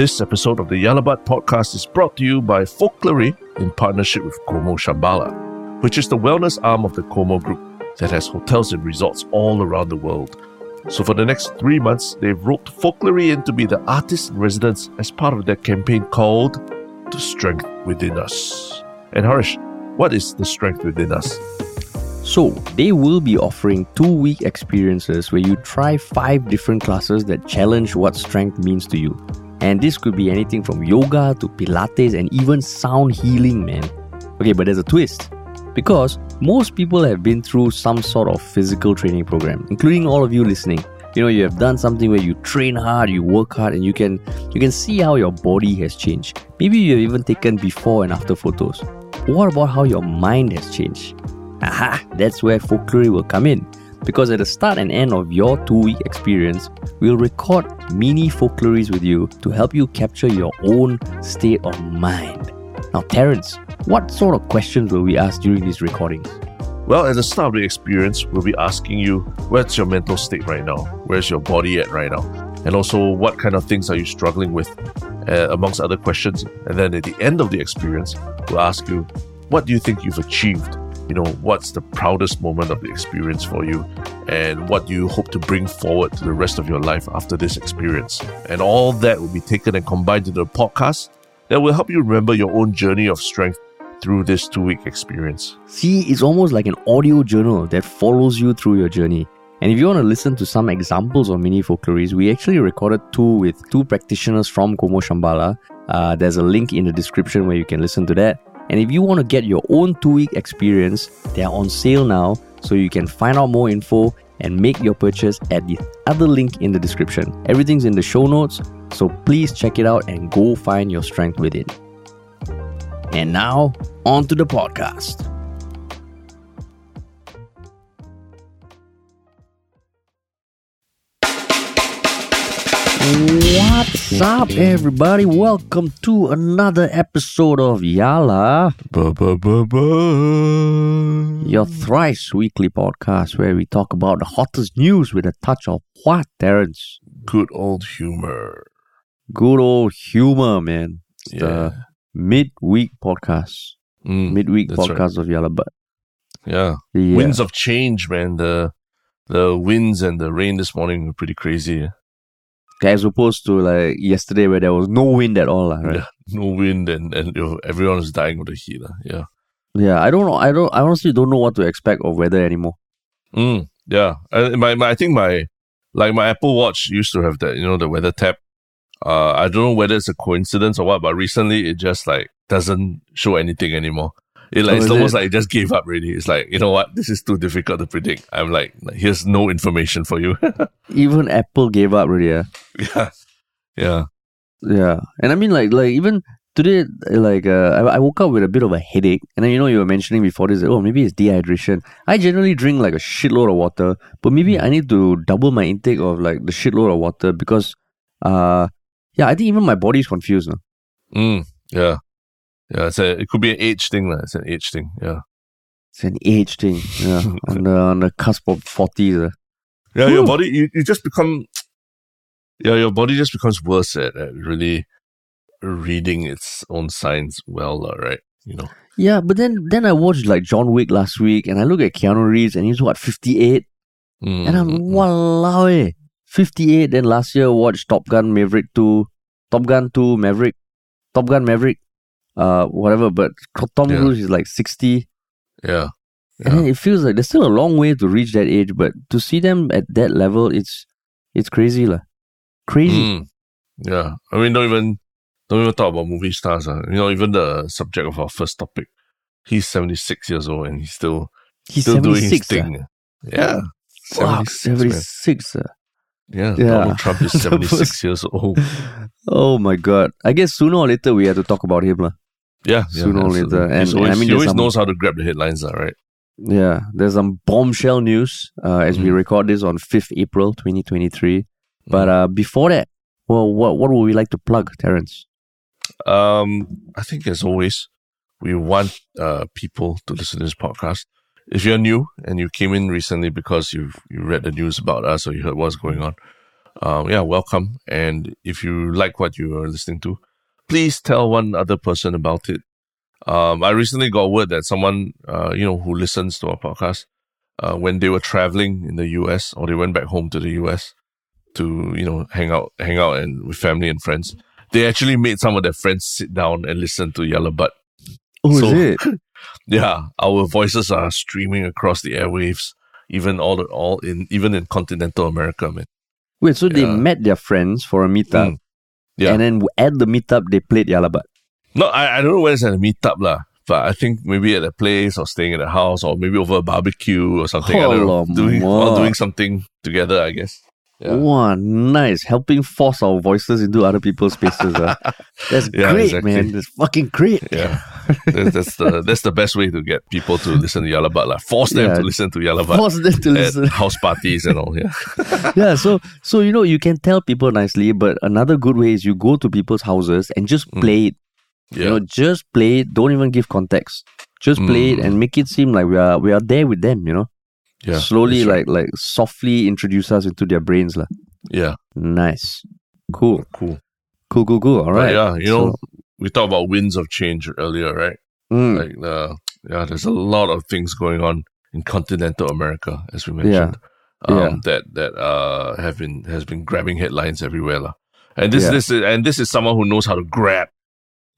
This episode of the Yah Lah But podcast is brought to you by Folklory in partnership with Como Shambhala, which is the wellness arm of the Como Group that has hotels and resorts all around the world. So for the next three months, they've roped Folklory in to be the artist in residence as part of their campaign called The Strength Within Us. And Harish, what is the strength within us? So, they will be offering two week experiences where you try five different classes that challenge what strength means to you. And this could be anything from yoga to Pilates and even sound healing, man. Okay, but there's a twist. Because most people have been through some sort of physical training program, including all of you listening. You know, you have done something where you train hard, you work hard, and you can you can see how your body has changed. Maybe you have even taken before and after photos. What about how your mind has changed? Aha, that's where Folklory will come in. Because at the start and end of your two week experience, we'll record mini folklories with you to help you capture your own state of mind. Now, Terence, what sort of questions will we ask during these recordings? Well, at the start of the experience, we'll be asking you where's your mental state right now? Where's your body at right now? And also, what kind of things are you struggling with, uh, amongst other questions? And then at the end of the experience, we'll ask you, what do you think you've achieved? You know, what's the proudest moment of the experience for you? And what do you hope to bring forward to the rest of your life after this experience? And all that will be taken and combined into a podcast that will help you remember your own journey of strength through this two week experience. See, it's almost like an audio journal that follows you through your journey. And if you want to listen to some examples of mini Folklories, we actually recorded two with two practitioners from Como Shambhala. Uh, there's a link in the description where you can listen to that. And if you want to get your own two week experience, they are on sale now. So you can find out more info and make your purchase at the other link in the description. Everything's in the show notes. So please check it out and go find your strength within. And now, on to the podcast. What's up, everybody? Welcome to another episode of Yala, your thrice weekly podcast where we talk about the hottest news with a touch of what, Terence? Good old humor. Good old humor, man. It's Yeah. the midweek podcast. Mm, Midweek that's right. podcast of Yala, but yeah. yeah. Winds of change, man. The the winds and the rain this morning were pretty crazy. As opposed to like yesterday where there was no wind at all, right? Yeah, no wind and, and you know, everyone is dying of the heat. Yeah. Yeah, I don't know. I don't. I honestly don't know what to expect of weather anymore. Mm, yeah. I, my, my, I think my, like my Apple Watch used to have that, you know, the weather tab. Uh, I don't know whether it's a coincidence or what, but recently it just like doesn't show anything anymore. It like Oh, it's almost it? like it just gave up really. It's like, you know what, this is too difficult to predict. I'm like, here's no information for you. Even Apple gave up really, Yeah. yeah. Yeah. yeah, and I mean like like even today like uh, I, I woke up with a bit of a headache, and then you know you were mentioning before this. Oh, maybe it's dehydration. I generally drink like a shitload of water, but maybe I need to double my intake of like the shitload of water because uh yeah, I think even my body's confused. No? Mm, yeah. Yeah. It's a, it could be an age thing. lah. It's an age thing. Yeah. It's an age thing. Yeah, on the on the cusp of forties. Uh. Yeah, your body you, you just become yeah, your body just becomes worse at, at really reading its own signs well, lah, right? You know. Yeah, but then then I watched like John Wick last week, and I look at Keanu Reeves, and he's what fifty eight, Mm, and I'm mm, walao eh, fifty eight. Then last year watched Top Gun Maverick two, Top Gun two Maverick, Top Gun Maverick, uh, whatever. But Tom Yeah. Is like sixty, Yeah. and it feels like there's still a long way to reach that age. But to see them at that level, it's it's crazy lah, crazy. Mm. Yeah. I mean don't even don't even talk about movie stars. Uh. You know, even the subject of our first topic. He's seventy six years old and he's still He's still seventy doing his six. thing. Yeah. Wow, 76, seventy man. Yeah. Yeah. Donald Trump is seventy six years old. Oh my god! I guess sooner or later we have to talk about him lah. Yeah. Sooner yeah, or later. And- He's and I mean, he always some- knows how to grab the headlines, uh, right? Yeah, there's some bombshell news uh, as we Mm. record this on 5th April 2023. But Mm. uh, before that, well, what, what would we like to plug, Terence? Um, I think as always, we want uh, people to listen to this podcast. If you're new and you came in recently because you've you read the news about us or you heard what's going on, um, yeah, welcome. And if you like what you are listening to, please tell one other person about it. Um, I recently got word that someone, uh, you know, who listens to our podcast, uh, when they were traveling in the US or they went back home to the US to, you know, hang out, hang out and with family and friends, they actually made some of their friends sit down and listen to Yah Lah But. Oh, So- is it? Yeah, our voices are streaming across the airwaves, even all all in even in continental America, man. Wait, so they met their friends for a meetup, Mm. Yeah. and then at the meetup they played Yah Lah But. No, I, I don't know where it's at a meetup lah, but I think maybe at a place or staying at a house or maybe over a barbecue or something. I don't know. Doing or doing something together, I guess. Yeah. Wow, nice. Helping force our voices into other people's spaces. ah. That's Yeah, great, exactly. man. That's fucking great. Yeah, that's, that's the that's the best way to get people to listen to Yah Lah But lah. Force them Yeah. to listen to Yah Lah But Force them to at listen. house parties and all. Yeah, yeah, so so you know you can tell people nicely, but another good way is you go to people's houses and just Mm. play it. yeah, You know, just play it. Don't even give context. Just play it Mm. and make it seem like we are we are there with them. You know, yeah. slowly that's right. like like softly introduce us into their brains, lah. yeah, Nice, cool, cool. cool, cool, cool. All right. But yeah, you know, So- we talked about winds of change earlier, right? Mm, Like the yeah, there's a lot of things going on in continental America, as we mentioned. Um, Yeah. that that uh have been has been grabbing headlines everywhere, lah. And this Yeah. this is and this is someone who knows how to grab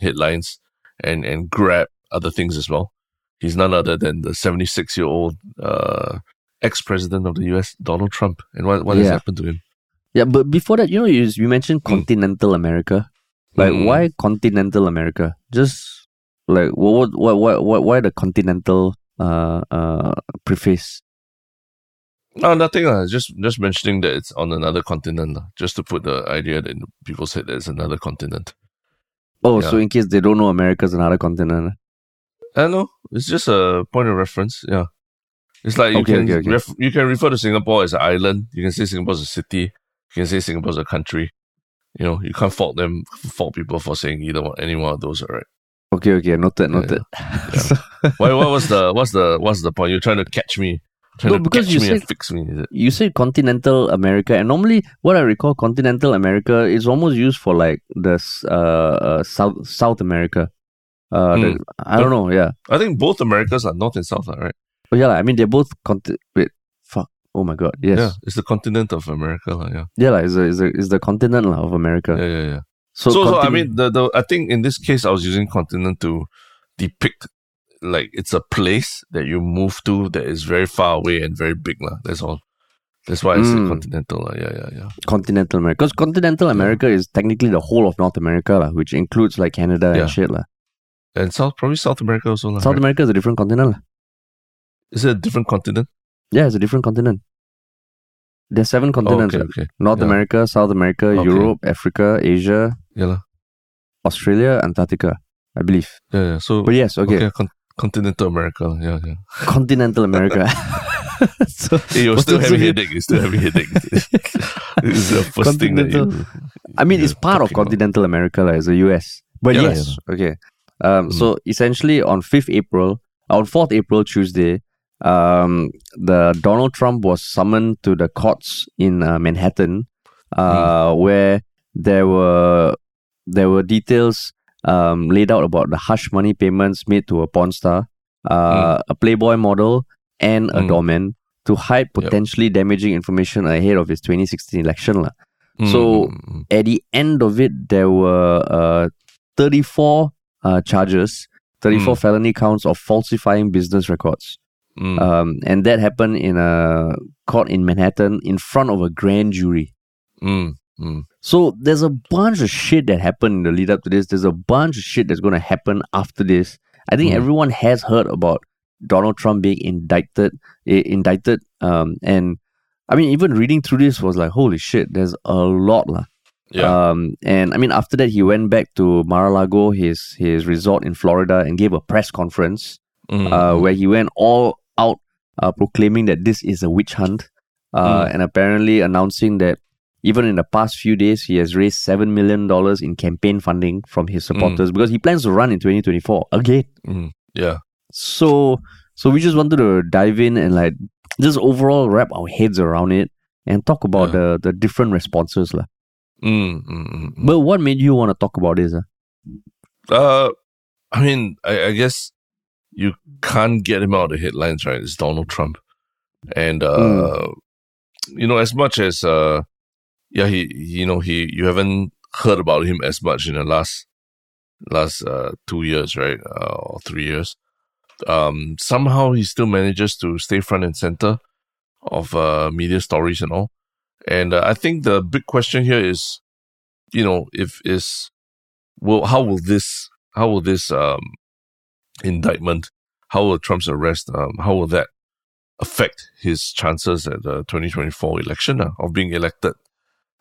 headlines and and grab other things as well. He's none other than the 76 year old uh ex president of the U.S. Donald Trump. And what what has happened to him? yeah, but before that, you know, you you mentioned continental America. Like, Mm. why continental America? Just like what what what what why the continental uh uh preface? No, nothing. Uh, just just mentioning that it's on another continent, lah, just to put the idea that people said that it's another continent. Oh, Yeah. so in case they don't know America's another continent. I know it's just a point of reference. Yeah, it's like you Okay, can okay, okay. Ref- you can refer to Singapore as an island. You can say Singapore as a city. You can say Singapore as a country. You know, you can't fault them, fault people for saying either one, any one of those. All right. Okay, okay, noted, Yeah, noted. yeah. So- Why? What was the? What's the? What's the point? You're trying to catch me. Trying No, to because catch you me and said- fix me. Is it? you said continental America, and normally what I recall continental America is almost used for like the uh, uh South South America. Uh, the- Hmm. I don't know. Yeah, I think both Americas are north and south, right? but yeah, I mean they're both conti- Wait. Oh my god. Yes. Yeah, it's the continent of America, yeah. Yeah, like, it's, a, it's, a, it's the continent lah, of America. Yeah, yeah, yeah. So, So, so I mean, the, the I think in this case, I was using continent to depict like it's a place that you move to that is very far away and very big, lah. That's all. That's why I say Mm. continental, lah. Yeah, yeah, yeah. continental America. Because continental America is technically the whole of North America, lah, which includes like Canada Yeah. and shit. lah. And South, probably South America also, lah. South right? America is a different continent. lah. Is it a different continent? Yeah, it's a different continent. There's seven continents. okay, okay. North Yeah. America, South America, Okay. Europe, Africa, Asia, Yeah, lah. Australia, Antarctica, I believe. Yeah, yeah. So But yes, okay, okay, con- continental America. Yeah, yeah. continental America. so, Hey, you're What's still the- having headache. You're still having headache. this is the first thing that you. I mean, it's you're part of talking about. continental America, like, it's the US. But Yeah, yes, okay. Um, Mm. So essentially, on 5th April, on 4th April, Tuesday, um, the Donald Trump was summoned to the courts in uh, Manhattan, uh, where there were there were details um, laid out about the hush money payments made to a porn star, uh, a Playboy model, and a Mm. doorman to hide potentially damaging information ahead of his 2016 election. lah. So- Mm, mm, At the end of it, there were uh, 34 uh, charges, 34 felony counts of falsifying business records. Mm, Um, and that happened in a court in Manhattan in front of a grand jury. mm, mm. So there's a bunch of shit that happened in the lead up to this. There's a bunch of shit that's going to happen after this. I think Mm. everyone has heard about Donald Trump being indicted, i- indicted. Um, and I mean, even reading through this was like, holy shit, there's a lot lah. Yeah. Um, and I mean, after that, he went back to Mar-a-Lago, his his resort in Florida, and gave a press conference Mm, uh, mm. where he went all out uh, proclaiming that this is a witch hunt, uh, Mm. and apparently announcing that even in the past few days he has raised seven million dollars in campaign funding from his supporters because he plans to run in 2024 again. Mm, yeah. So, so we just wanted to dive in and like just overall wrap our heads around it. and talk about Yeah. the, the different responses. lah. Mm, mm, mm, mm. But what made you want to talk about this? ah? Uh, I mean, I, I guess you can't get him out of the headlines, right? It's Donald Trump, and uh, you know, as much as uh, yeah, he, you know, he, you haven't heard about him as much in the last last uh two years, right, uh, or three years. Um, somehow he still manages to stay front and center of uh media stories and all. And uh, I think the big question here is, you know, if is will how will this how will this um indictment how will Trump's arrest um how will that affect his chances at the 2024 election uh, of being elected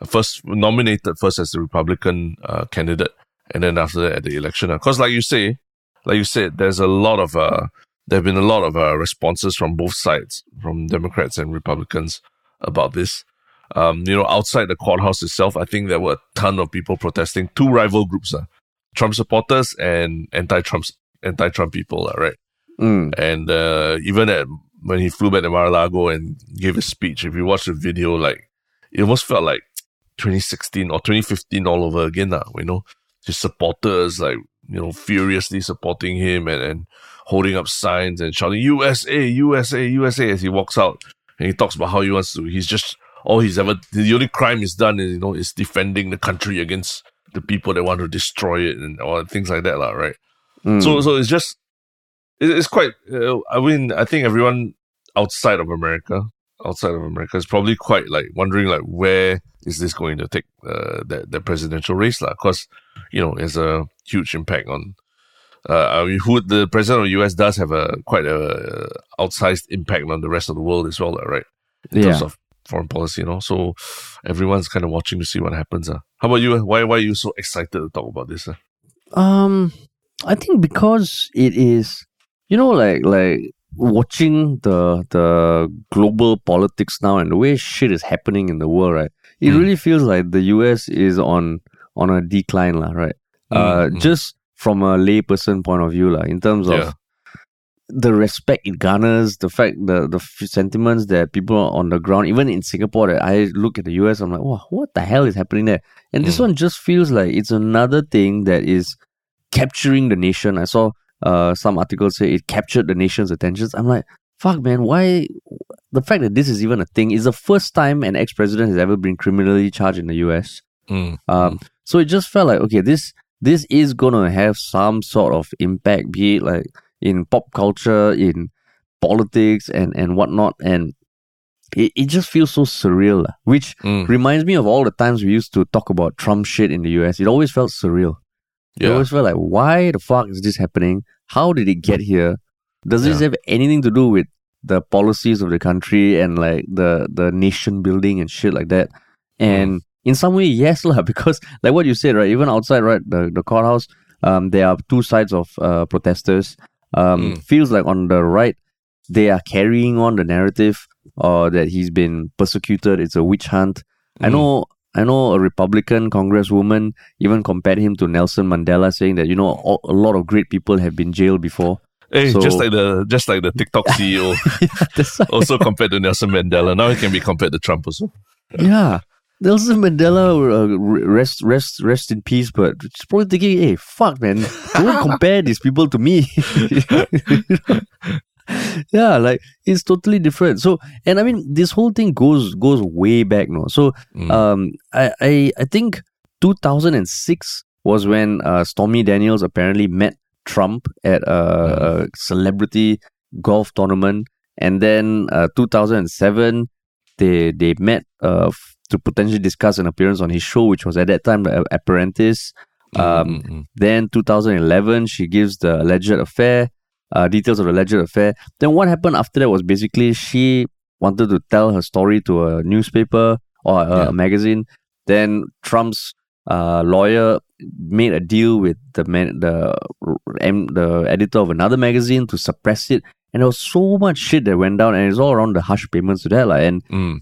first nominated first as the Republican uh, candidate and then after that at the election because like you say like you said there's a lot of uh there have been a lot of uh, responses from both sides from Democrats and Republicans about this um, you know, outside the courthouse itself, I think there were a ton of people protesting. Two rival groups, uh, Trump supporters and anti-Trump anti-Trump people, right? Mm. And uh, even at when he flew back to Mar-a-Lago and gave his speech, if you watch the video, like it almost felt like 2016 or 2015 all over again. Uh, you know, his supporters like you know furiously supporting him and, and holding up signs and shouting USA, USA, USA as he walks out and he talks about how he wants to. He's just all he's ever the only crime he's done is you know is defending the country against the people that want to destroy it and all things like that, lah, right? Mm. So so it's just it, it's quite. Uh, I mean, I think everyone outside of America, outside of America, is probably quite like wondering like where is this going to take uh, the the presidential race, lah? Because you know, it's a huge impact on. Uh, I mean, who the president of the U.S. does have a quite a outsized impact on the rest of the world as well, right? In yeah. terms of foreign policy, you know. So everyone's kind of watching to see what happens. Uh. How about you? Why why are you so excited to talk about this? Uh? Um, I think because it is, you know, like like watching the the global politics now and the way shit is happening in the world, right? It Mm. really feels like the US is on on a decline, lah, right? Uh, Mm, mm. just from a layperson point of view, lah, in terms of Yeah. the respect it garners, the fact the the sentiments that people on the ground, even in Singapore, that I look at the US, I'm like, wow, what the hell is happening there? And this Mm. one just feels like it's another thing that is capturing the nation. I saw uh some articles say it captured the nation's attentions. I'm like, fuck, man, why? The fact that this is even a thing is the first time an ex president has ever been criminally charged in the US. Mm, Um, so it just felt like okay, this this is gonna have some sort of impact, be it like in pop culture, in politics, and and whatnot, and it, it just feels so surreal. Which mm. reminds me of all the times we used to talk about Trump shit in the US. It always felt surreal. Yeah. always felt like, why the fuck is this happening? How did it get here? Does this have anything to do with the policies of the country and like the the nation building and shit like that? And in some way, yes, lah, because like what you said, right? Even outside, right, the, the courthouse, um, there are two sides of uh, protesters. Um, Mm. feels like on the right, they are carrying on the narrative or that he's been persecuted. It's a witch hunt. I Mm. know I know a Republican congresswoman even compared him to Nelson Mandela, saying that you know a lot of great people have been jailed before. Hey, So- just like the just like the TikTok CEO, why- also compared to Nelson Mandela. Now he can be compared to Trump also. yeah, Nelson Mandela, uh, rest rest rest in peace. But it's probably thinking, hey, fuck, man, don't compare these people to me. yeah, like it's totally different. So, and I mean, this whole thing goes goes way back, no. So, Mm. um, I, I I think 2006 was when uh, Stormy Daniels apparently met Trump at a, a celebrity golf tournament, and then uh, 2007 they they met uh, f- to potentially discuss an appearance on his show, which was at that time the Apprentice. Um, Mm, mm, then 2011, she gives the alleged affair, uh, details of the alleged affair. Then what happened after that was basically she wanted to tell her story to a newspaper or a, Yeah. a magazine. Then Trump's uh, lawyer made a deal with the man, the M, the editor of another magazine to suppress it. And there was so much shit that went down, and it's all around the hush payments to that. Like, and mm,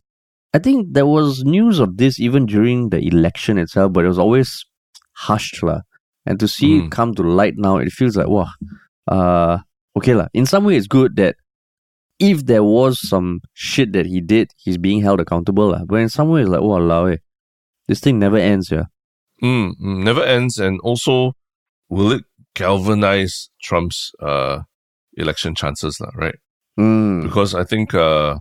I think there was news of this even during the election itself, but it was always hushed. lah. And to see Mm. it come to light now, it feels like, wow, uh, okay. lah. In some way, it's good that if there was some shit that he did, he's being held accountable. Uh. But in some ways, like, oh, allow it. This thing never ends, yeah. Mm, never ends. And also, will it galvanize Trump's uh, election chances, right? Mm. Because I think, uh,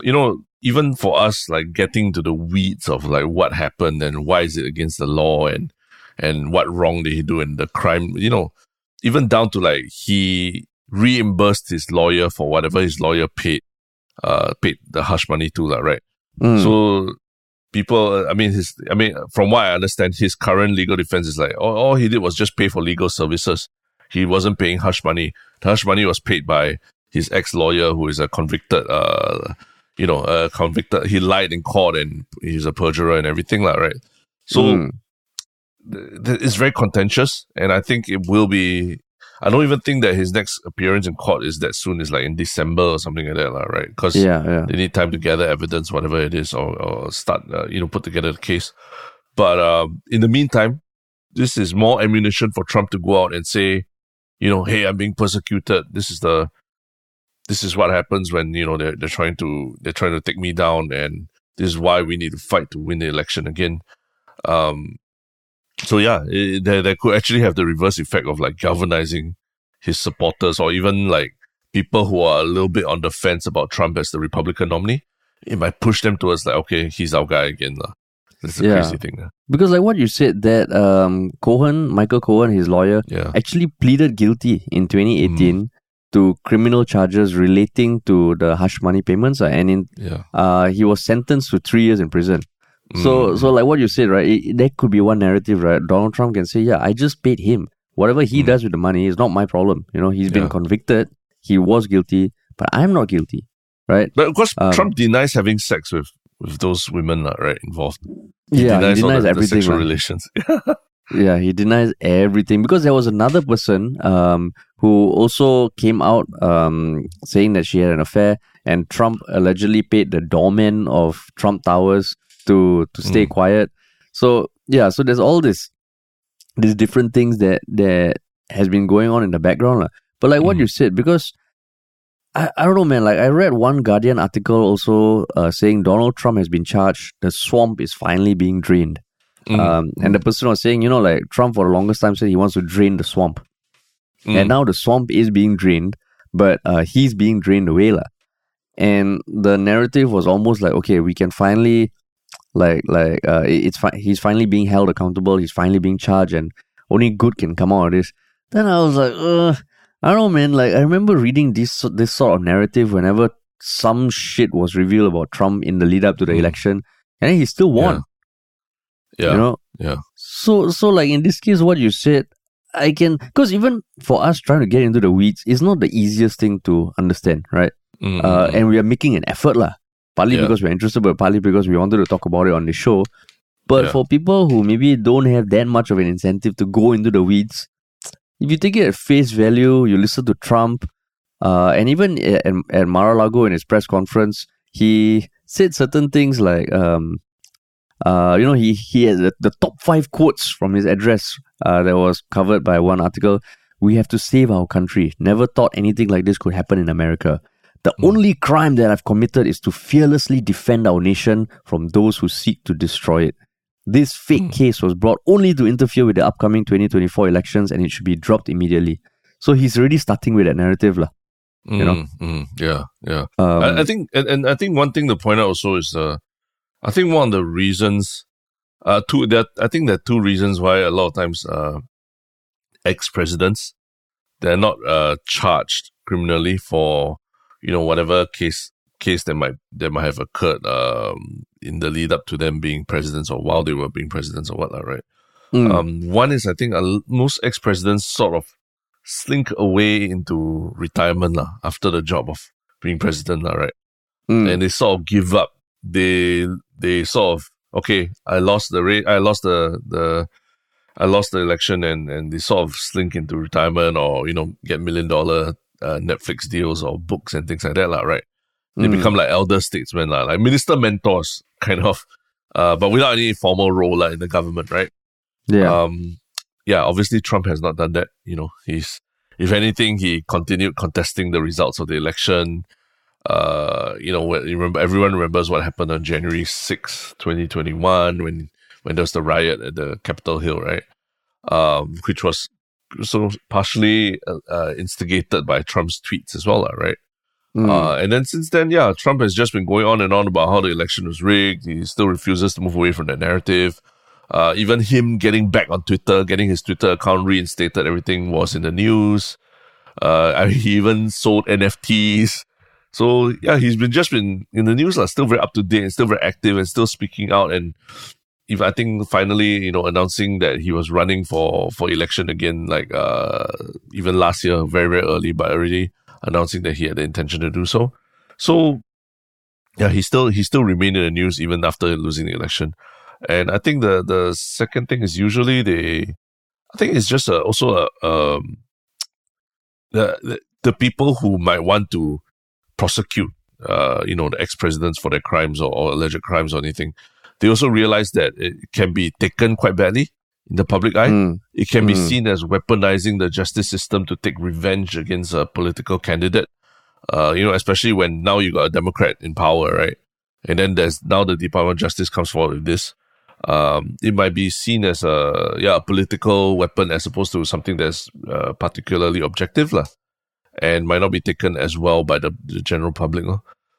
you know, even for us, like getting to the weeds of like what happened and why is it against the law and and what wrong did he do and the crime, you know, even down to like he reimbursed his lawyer for whatever his lawyer paid, uh, paid the hush money to, like, right? Mm. So people, I mean, his, I mean, from what I understand, his current legal defense is like, all, all he did was just pay for legal services. He wasn't paying hush money. The hush money was paid by his ex lawyer, who is a convicted, uh, you know, uh, convicted. He lied in court and he's a perjurer and everything, like, right? So Mm. Th- th- it's very contentious, and I think it will be. I don't even think that his next appearance in court is that soon. It's like in December or something like that, right? Because Yeah, yeah. they need time to gather evidence, whatever it is, or, or start, uh, you know, put together the case. But um, in the meantime, this is more ammunition for Trump to go out and say, you know, hey, I'm being persecuted. This is the, this is what happens when you know they're they're trying to they're trying to take me down, and this is why we need to fight to win the election again. Um, so yeah, it, that that could actually have the reverse effect of like galvanizing his supporters or even like people who are a little bit on the fence about Trump as the Republican nominee. It might push them towards like, okay, he's our guy again. lah. That's a Yeah. crazy thing. Because like what you said, that um Cohen, Michael Cohen, his lawyer, Yeah. actually pleaded guilty in 2018 Mm. to criminal charges relating to the hush money payments, uh, and in Yeah. uh he was sentenced to three years in prison. So Mm. so like what you said, right? It, that could be one narrative, right? Donald Trump can say, "Yeah, I just paid him. Whatever he Mm. does with the money is not my problem. You know, he's been Yeah. convicted. He was guilty, but I'm not guilty, right? But of course, Um, Trump denies having sex with, with those women, lah, right? Involved. yeah, he denies the, the everything. sexual lah. relations. Yeah, he denies everything because there was another person um, who also came out um, saying that she had an affair, and Trump allegedly paid the doorman of Trump Towers to to stay Mm. quiet. So yeah, so there's all this these different things that that has been going on in the background, lah. But like what Mhm. you said, because I, I don't know, man. Like I read one Guardian article also uh, saying Donald Trump has been charged. The swamp is finally being drained. Mm, Um, and the person was saying, you know, like Trump for the longest time said he wants to drain the swamp, mm, and now the swamp is being drained, but uh, he's being drained away, lah. And the narrative was almost like, okay, we can finally, like, like uh, it's fi- he's finally being held accountable. He's finally being charged, and only good can come out of this. Then I was like, uh, I don't know, man. Like I remember reading this this sort of narrative whenever some shit was revealed about Trump in the lead up to the Mm. election, and he still won. yeah. You know, yeah. so so like in this case, what you said, I can because even for us trying to get into the weeds is not the easiest thing to understand, right? Mm, Uh, mm, and we are making an effort, lah. Partly Yeah. because we're interested, but partly because we wanted to talk about it on the show. But Yeah. for people who maybe don't have that much of an incentive to go into the weeds, if you take it at face value, you listen to Trump, uh, and even at, at Mar-a-Lago in his press conference, he said certain things like, um, uh, you know, he he had the, the top five quotes from his address uh, that was covered by one article. We have to save our country. Never thought anything like this could happen in America. The Hmm. only crime that I've committed is to fearlessly defend our nation from those who seek to destroy it. This fake Hmm. case was brought only to interfere with the upcoming 2024 elections and it should be dropped immediately. So he's already starting with that narrative. lah. you know? mm, mm, yeah, yeah. Um, I, I think, and, and I think one thing to point out also is, uh, I think one of the reasons, uh, two that I think there are two reasons why a lot of times, uh, ex presidents, they're not uh charged criminally for, you know, whatever case case that might that might have occurred um in the lead up to them being presidents or while they were being presidents or whatnot, right? mm, Um, one is I think uh, most ex presidents sort of slink away into retirement lah, after the job of being president, lah, right? mm, And they sort of give up. They they sort of okay, I lost the rate, I lost the the I lost the election, and and they sort of slink into retirement or you know get million dollar uh, Netflix deals or books and things like that, lah, right? They mm. become like elder statesmen, lah, like minister mentors, kind of, uh, but without any formal role lah, in the government, right? yeah. Um, yeah, obviously Trump has not done that. You know, he's if anything, he continued contesting the results of the election. Uh, you know, you remember everyone remembers what happened on January 6, 2021, when when there was the riot at the Capitol Hill, right? Um, which was so partially uh, uh, instigated by Trump's tweets as well, right? Mm. Uh, and then since then, yeah, Trump has just been going on and on about how the election was rigged. He still refuses to move away from that narrative. Uh, even him getting back on Twitter, getting his Twitter account reinstated, everything was in the news. Uh, he even sold NFTs. So yeah, he's been just been in the news, like, still very up to date and still very active and still speaking out. And if I think finally, you know, announcing that he was running for for election again, like uh, even last year, very very early, but already announcing that he had the intention to do so. So yeah, he still he still remained in the news even after losing the election. And I think the the second thing is usually they, I think it's just a, also a, um, the, the the people who might want to prosecute, uh, you know, the ex presidents for their crimes or, or alleged crimes or anything. They also realize that it can be taken quite badly in the public eye. Mm. It can mm. be seen as weaponizing the justice system to take revenge against a political candidate. Uh, you know, especially when now you got a Democrat in power, right? And then there's now the Department of Justice comes forward with this. Um, it might be seen as a yeah a political weapon as opposed to something that's uh, particularly objective, lah, and might not be taken as well by the, the general public. Lah.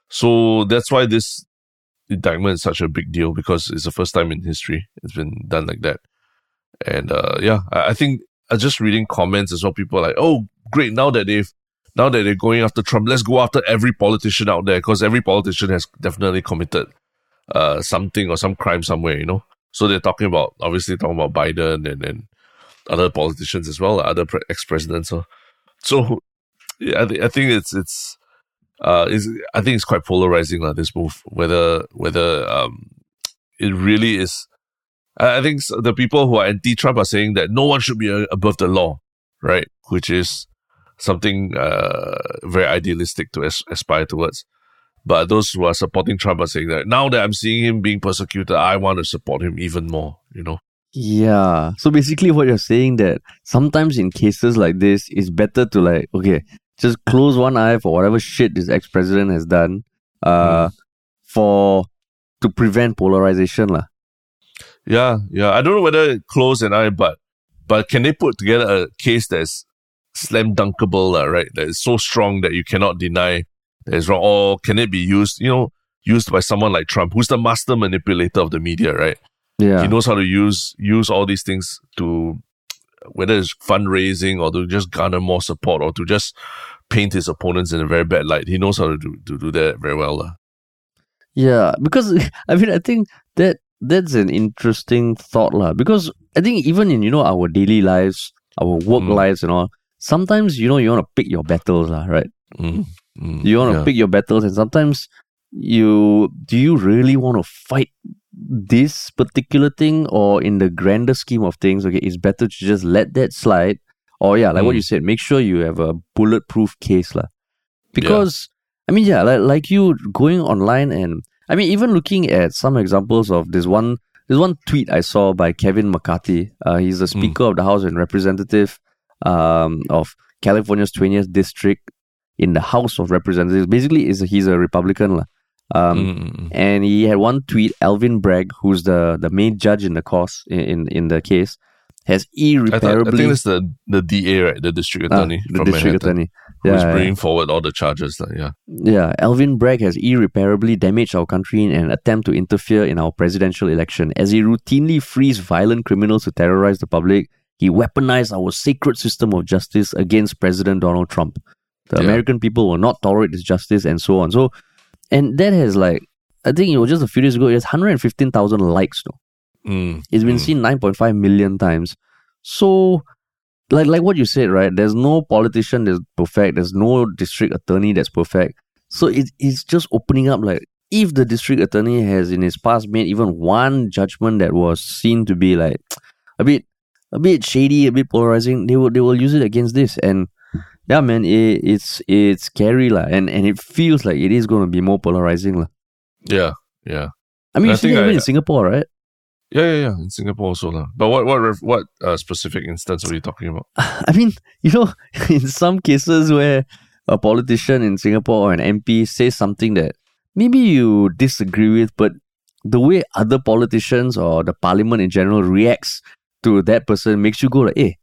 So that's why this indictment is such a big deal because it's the first time in history it's been done like that. And uh, yeah, I, I think uh, just reading comments as well, people are like, oh, great, now that they've now that they're going after Trump, let's go after every politician out there because every politician has definitely committed uh, something or some crime somewhere, you know. So they're talking about obviously talking about Biden and then other politicians as well, other pre- ex presidents. So, so yeah, I, th- I think it's it's uh, is I think it's quite polarizing like this move. Whether whether um, it really is I think the people who are anti-Trump are saying that no one should be uh, above the law, right? Which is something uh, very idealistic to as- aspire towards. But those who are supporting Trump are saying that now that I'm seeing him being persecuted, I want to support him even more. You know. Yeah. So basically, what you're saying that sometimes in cases like this, it's better to like okay, just close one eye for whatever shit this ex president has done, uh, mm. for to prevent polarization, lah. Yeah, yeah. I don't know whether close an eye, but but can they put together a case that's slam dunkable, uh, right? That is so strong that you cannot deny that is wrong. Or can it be used, you know, used by someone like Trump, who's the master manipulator of the media, right? Yeah. He knows how to use use all these things to whether it's fundraising or to just garner more support or to just paint his opponents in a very bad light. He knows how to do to do that very well. Uh. Yeah, because I mean I think that that's an interesting thought lah. Because I think even in you know our daily lives, our work mm. lives and all, sometimes you know you want to pick your battles lah, right? Mm. Mm. You want to yeah. pick your battles, and sometimes you do you really want to fight this particular thing, or in the grander scheme of things, okay, it's better to just let that slide. Or yeah, like what you mm. said, make sure you have a bulletproof case lah. Because yeah. I mean, yeah, like like you going online and I mean, even looking at some examples of this one, this one tweet I saw by Kevin McCarthy. Uh, he's the hmm. Speaker mm. of the House and Representative um, of California's 20th District in the House of Representatives. Basically, is he's a Republican. Um, mm. And he had one tweet. Alvin Bragg, who's the, the main judge in the cause in in the case, has irreparably. I, thought, I think it's the the DA, right? The district ah, attorney. Uh, the district Manhattan. attorney yeah, who's bringing yeah. forward all the charges. Like, yeah. Yeah. Alvin Bragg has irreparably damaged our country in an attempt to interfere in our presidential election. As he routinely frees violent criminals to terrorize the public, he weaponized our sacred system of justice against President Donald Trump. The yeah. American people will not tolerate this justice and so on. So, and that has like, I think it was just a few days ago, it has 115,000 likes. No? Mm, it's been mm. seen 9.5 million times. So, like like what you said, right? There's no politician that's perfect. There's no district attorney that's perfect. So it, it's just opening up like if the district attorney has in his past made even one judgment that was seen to be like a bit a bit shady, a bit polarizing, they will they will use it against this. And yeah, man, it, it's it's scary la, and and it feels like it is going to be more polarizing la. Yeah, yeah. I mean, you see it in Singapore, right? Yeah, yeah, yeah. In Singapore also, lah. But what, what, what uh, specific instance are you talking about? I mean, you know, in some cases where a politician in Singapore or an MP says something that maybe you disagree with, but the way other politicians or the parliament in general reacts to that person makes you go like, hey,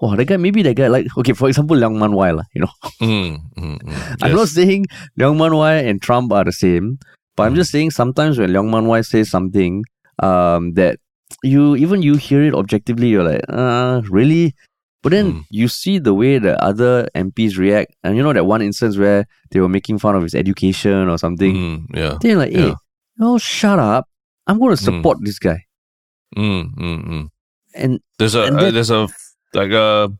oh, that guy, maybe that guy, like, okay, for example, Leong Mun Wai, you know. Mm, mm, mm. I'm not saying Leong Mun Wai and Trump are the same, but. I'm just saying sometimes when Leong Mun Wai says something um, that you, even you hear it objectively, you're like, uh, really? But then Mm. you see the way the other MPs react, and you know that one instance where they were making fun of his education or something. Mm, yeah. They're like, hey, Yeah. oh, shut up. I'm going to support this guy. And There's a And uh, there's a like a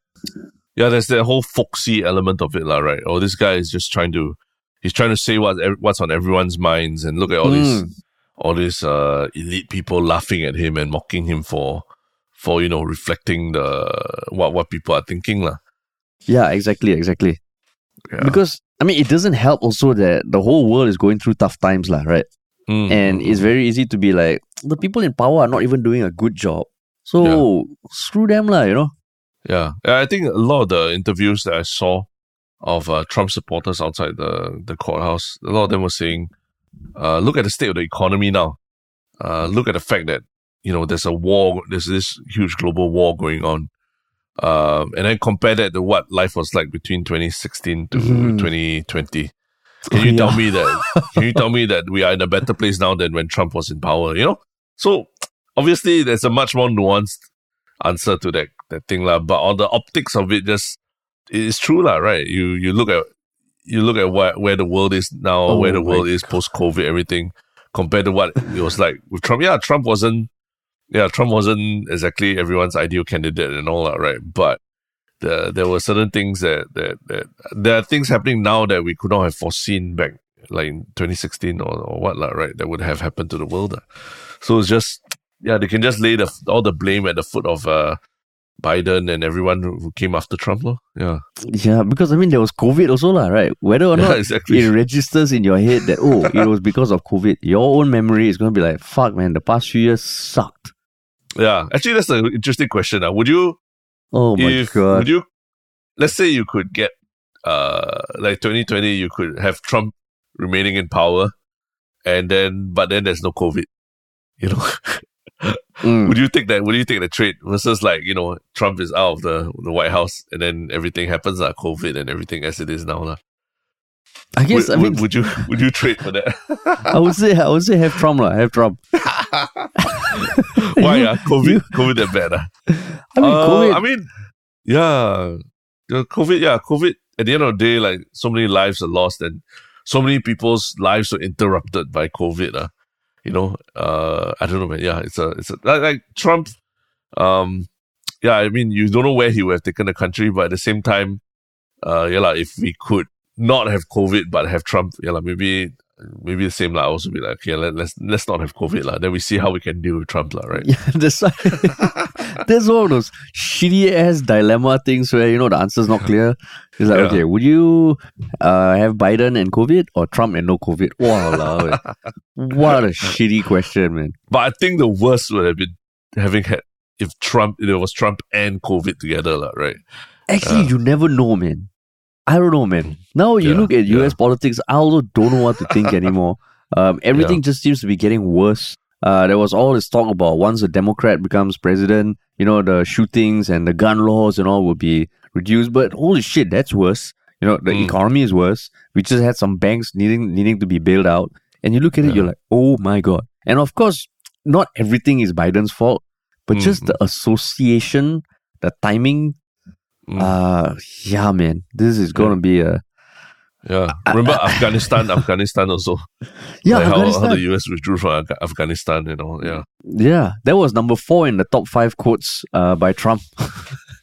yeah. There's that whole folksy element of it, lah. Right? Oh, this guy is just trying to he's trying to say what what's on everyone's minds, and look at all these Mm. all these uh, elite people laughing at him and mocking him for for you know reflecting the what what people are thinking, lah. yeah, exactly, exactly. Yeah. Because, I mean, it doesn't help also that the whole world is going through tough times, lah, right? Mm, And mm, it's very easy to be like, the people in power are not even doing a good job. So screw them, lah, you know? Yeah, Yeah, I think a lot of the interviews that I saw of uh, Trump supporters outside the the courthouse, a lot of them were saying, uh, "Look at the state of the economy now. Uh, look at the fact that you know there's a war, there's this huge global war going on, um, and then compare that to what life was like between 2016 to Mhm. 2020." Can you Yeah. tell me that? Can you tell me that we are in a better place now than when Trump was in power? You know, so obviously there's a much more nuanced answer to that that thing lah. But on the optics of it, just it's true lah, right? You you look at you look at where where the world is now, Oh where the world is post COVID, everything compared to what it was like with Trump. Yeah, Trump wasn't. Yeah, Trump wasn't exactly everyone's ideal candidate and all that, right? But the, there were certain things that, that that there are things happening now that we could not have foreseen back like in 2016 or, or what lah, right? That would have happened to the world. So it's just yeah, they can just lay the all the blame at the foot of uh, Biden and everyone who came after Trump. lor. Yeah, Yeah, because I mean, there was COVID also, lah, right? Whether or yeah, not exactly. it registers in your head that, oh, it was because of COVID, your own memory is going to be like, fuck, man, the past few years sucked. Yeah, actually, that's an interesting question. Uh. Would you, Oh my if God. would you, let's say you could get, uh, like 2020, you could have Trump remaining in power, and then but then there's no COVID. You know, Mm. would you take that? Would you take the trade versus like you know Trump is out of the the White House, and then everything happens like COVID and everything as it is now, lah. I guess, would, I mean, would, would you would you trade for that? I would say, I would say have Trump, lah, have Trump. Why? Uh, COVID, you- COVID that bad? ah? I mean, Uh, COVID. I mean, yeah, the COVID. Yeah, COVID. At the end of the day, like so many lives are lost, and so many people's lives were interrupted by COVID. Uh, you know, uh, I don't know, man. Yeah, it's a, it's a, like, like Trump. Um, yeah, I mean, you don't know where he would have taken the country, but at the same time, uh, yeah, like, if we could not have COVID but have Trump, yeah, like, maybe. Maybe the same lah. Also be like, okay, let, let's let's not have COVID lah. Then we see how we can deal with Trump lah, right? Yeah, that's that's one of those shitty ass dilemma things where you know the answer's not clear. It's like, Yeah. okay, would you uh, have Biden and COVID or Trump and no COVID? Wow, what a shitty question, man. But I think the worst would have been having had if Trump, if it was Trump and COVID together, right? Actually, Yeah. you never know, man. I don't know, man. Now you Yeah, look at yeah. US politics, I also don't know what to think anymore. Um, everything just seems to be getting worse. Uh, there was all this talk about once a Democrat becomes president, you know, the shootings and the gun laws and all will be reduced. But holy shit, that's worse. You know, the Mm. economy is worse. We just had some banks needing needing to be bailed out. And you look at it, you're like, oh my god. And of course, not everything is Biden's fault, but just Mm. the association, the timing, Mm. uh yeah, man. This is gonna be a yeah. Uh, Remember uh, Afghanistan, Afghanistan also. yeah. Like how, how the US withdrew from Afghanistan, you know. Yeah. yeah, that was number four in the top five quotes uh, by Trump.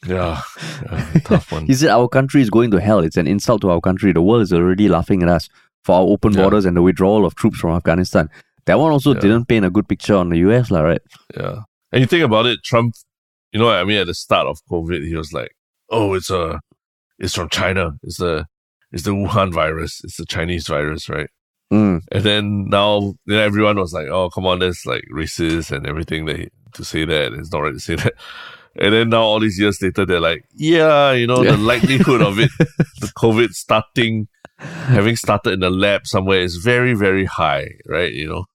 Yeah. yeah tough one. he said, "Our country is going to hell. It's an insult to our country. The world is already laughing at us for our open Yeah. borders and the withdrawal of troops from Afghanistan." That one also Yeah. didn't paint a good picture on the US, lah, right? Yeah. And you think about it, Trump, you know, what I mean, at the start of COVID, he was like, "Oh, it's a, it's from China. It's the, it's the Wuhan virus. It's the Chinese virus, right?" Mm. And then now, then everyone was like, "Oh, come on, that's like racist and everything that he, to say that. It's not right to say that. And then now all these years later, they're like, yeah, you know, the likelihood of it, the COVID starting, having started in a lab somewhere is very, very high, right? You know,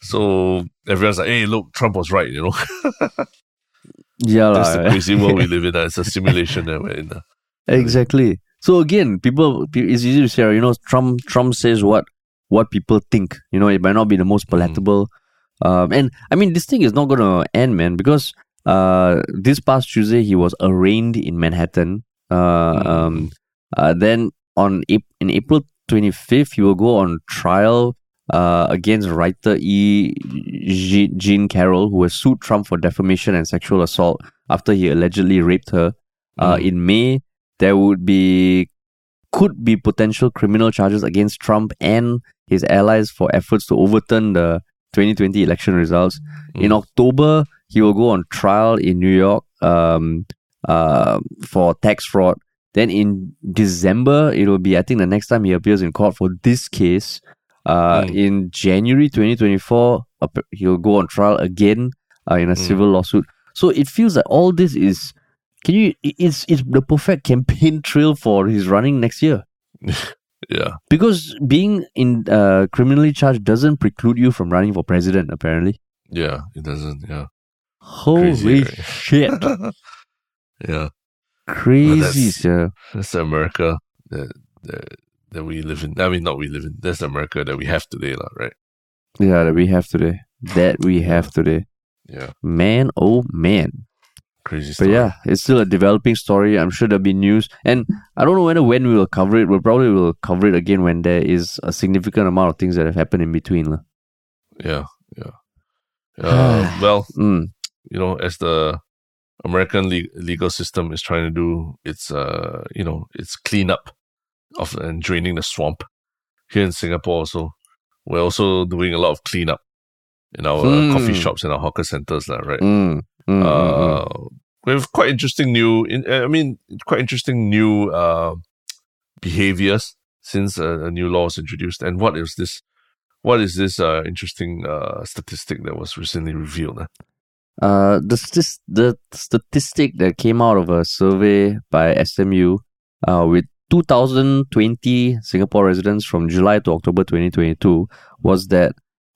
so everyone's like, hey, look, Trump was right, you know. yeah, That's the crazy world we live in. It's a simulation that we're in. Exactly. So again, people, it's easy to say, you know, Trump, Trump says what, what people think. You know, it might not be the most palatable. Mm. Um, and I mean, this thing is not going to end, man, because uh, this past Tuesday he was arraigned in Manhattan. Uh, mm. um, uh, then on in April 25th, he will go on trial uh, against writer E. Jean Carroll, who has sued Trump for defamation and sexual assault after he allegedly raped her. Uh, mm. In May, there would be could be potential criminal charges against Trump and his allies for efforts to overturn the 2020 election results. Mm. In October, he will go on trial in New York um, uh, for tax fraud. Then in December, it will be, I think, the next time he appears in court for this case. Uh, mm. In January 2024, he'll go on trial again uh, in a mm. civil lawsuit. So it feels like all this is, can you, it's, it's the perfect campaign trail for his running next year. yeah. Because being in uh, criminally charged doesn't preclude you from running for president, apparently. Yeah, it doesn't. Yeah. Holy Crazy, right? shit. yeah. Crazy, yeah. That's America that, that that we live in. I mean, not we live in. That's America that we have today, right? Yeah, that we have today. That we have today. Yeah. Man, oh man. Crazy story. But yeah, it's still a developing story. I'm sure there'll be news. And I don't know whether when we will cover it. We'll probably will cover it again when there is a significant amount of things that have happened in between. La. Yeah, yeah. Uh, well, mm. you know, as the American le- legal system is trying to do its, uh, you know, its cleanup of and draining the swamp. Here in Singapore, also, we're also doing a lot of cleanup in our mm. coffee shops and our hawker centers, right? Mm. Mm, uh, we have quite interesting new, in, I mean, quite interesting new uh, behaviors since a, a, new law was introduced. And what is this? What is this uh, interesting uh, statistic that was recently revealed? Eh? Uh, the, st- the statistic that came out of a survey by SMU uh, with 2020 Singapore residents from July to October 2022 was that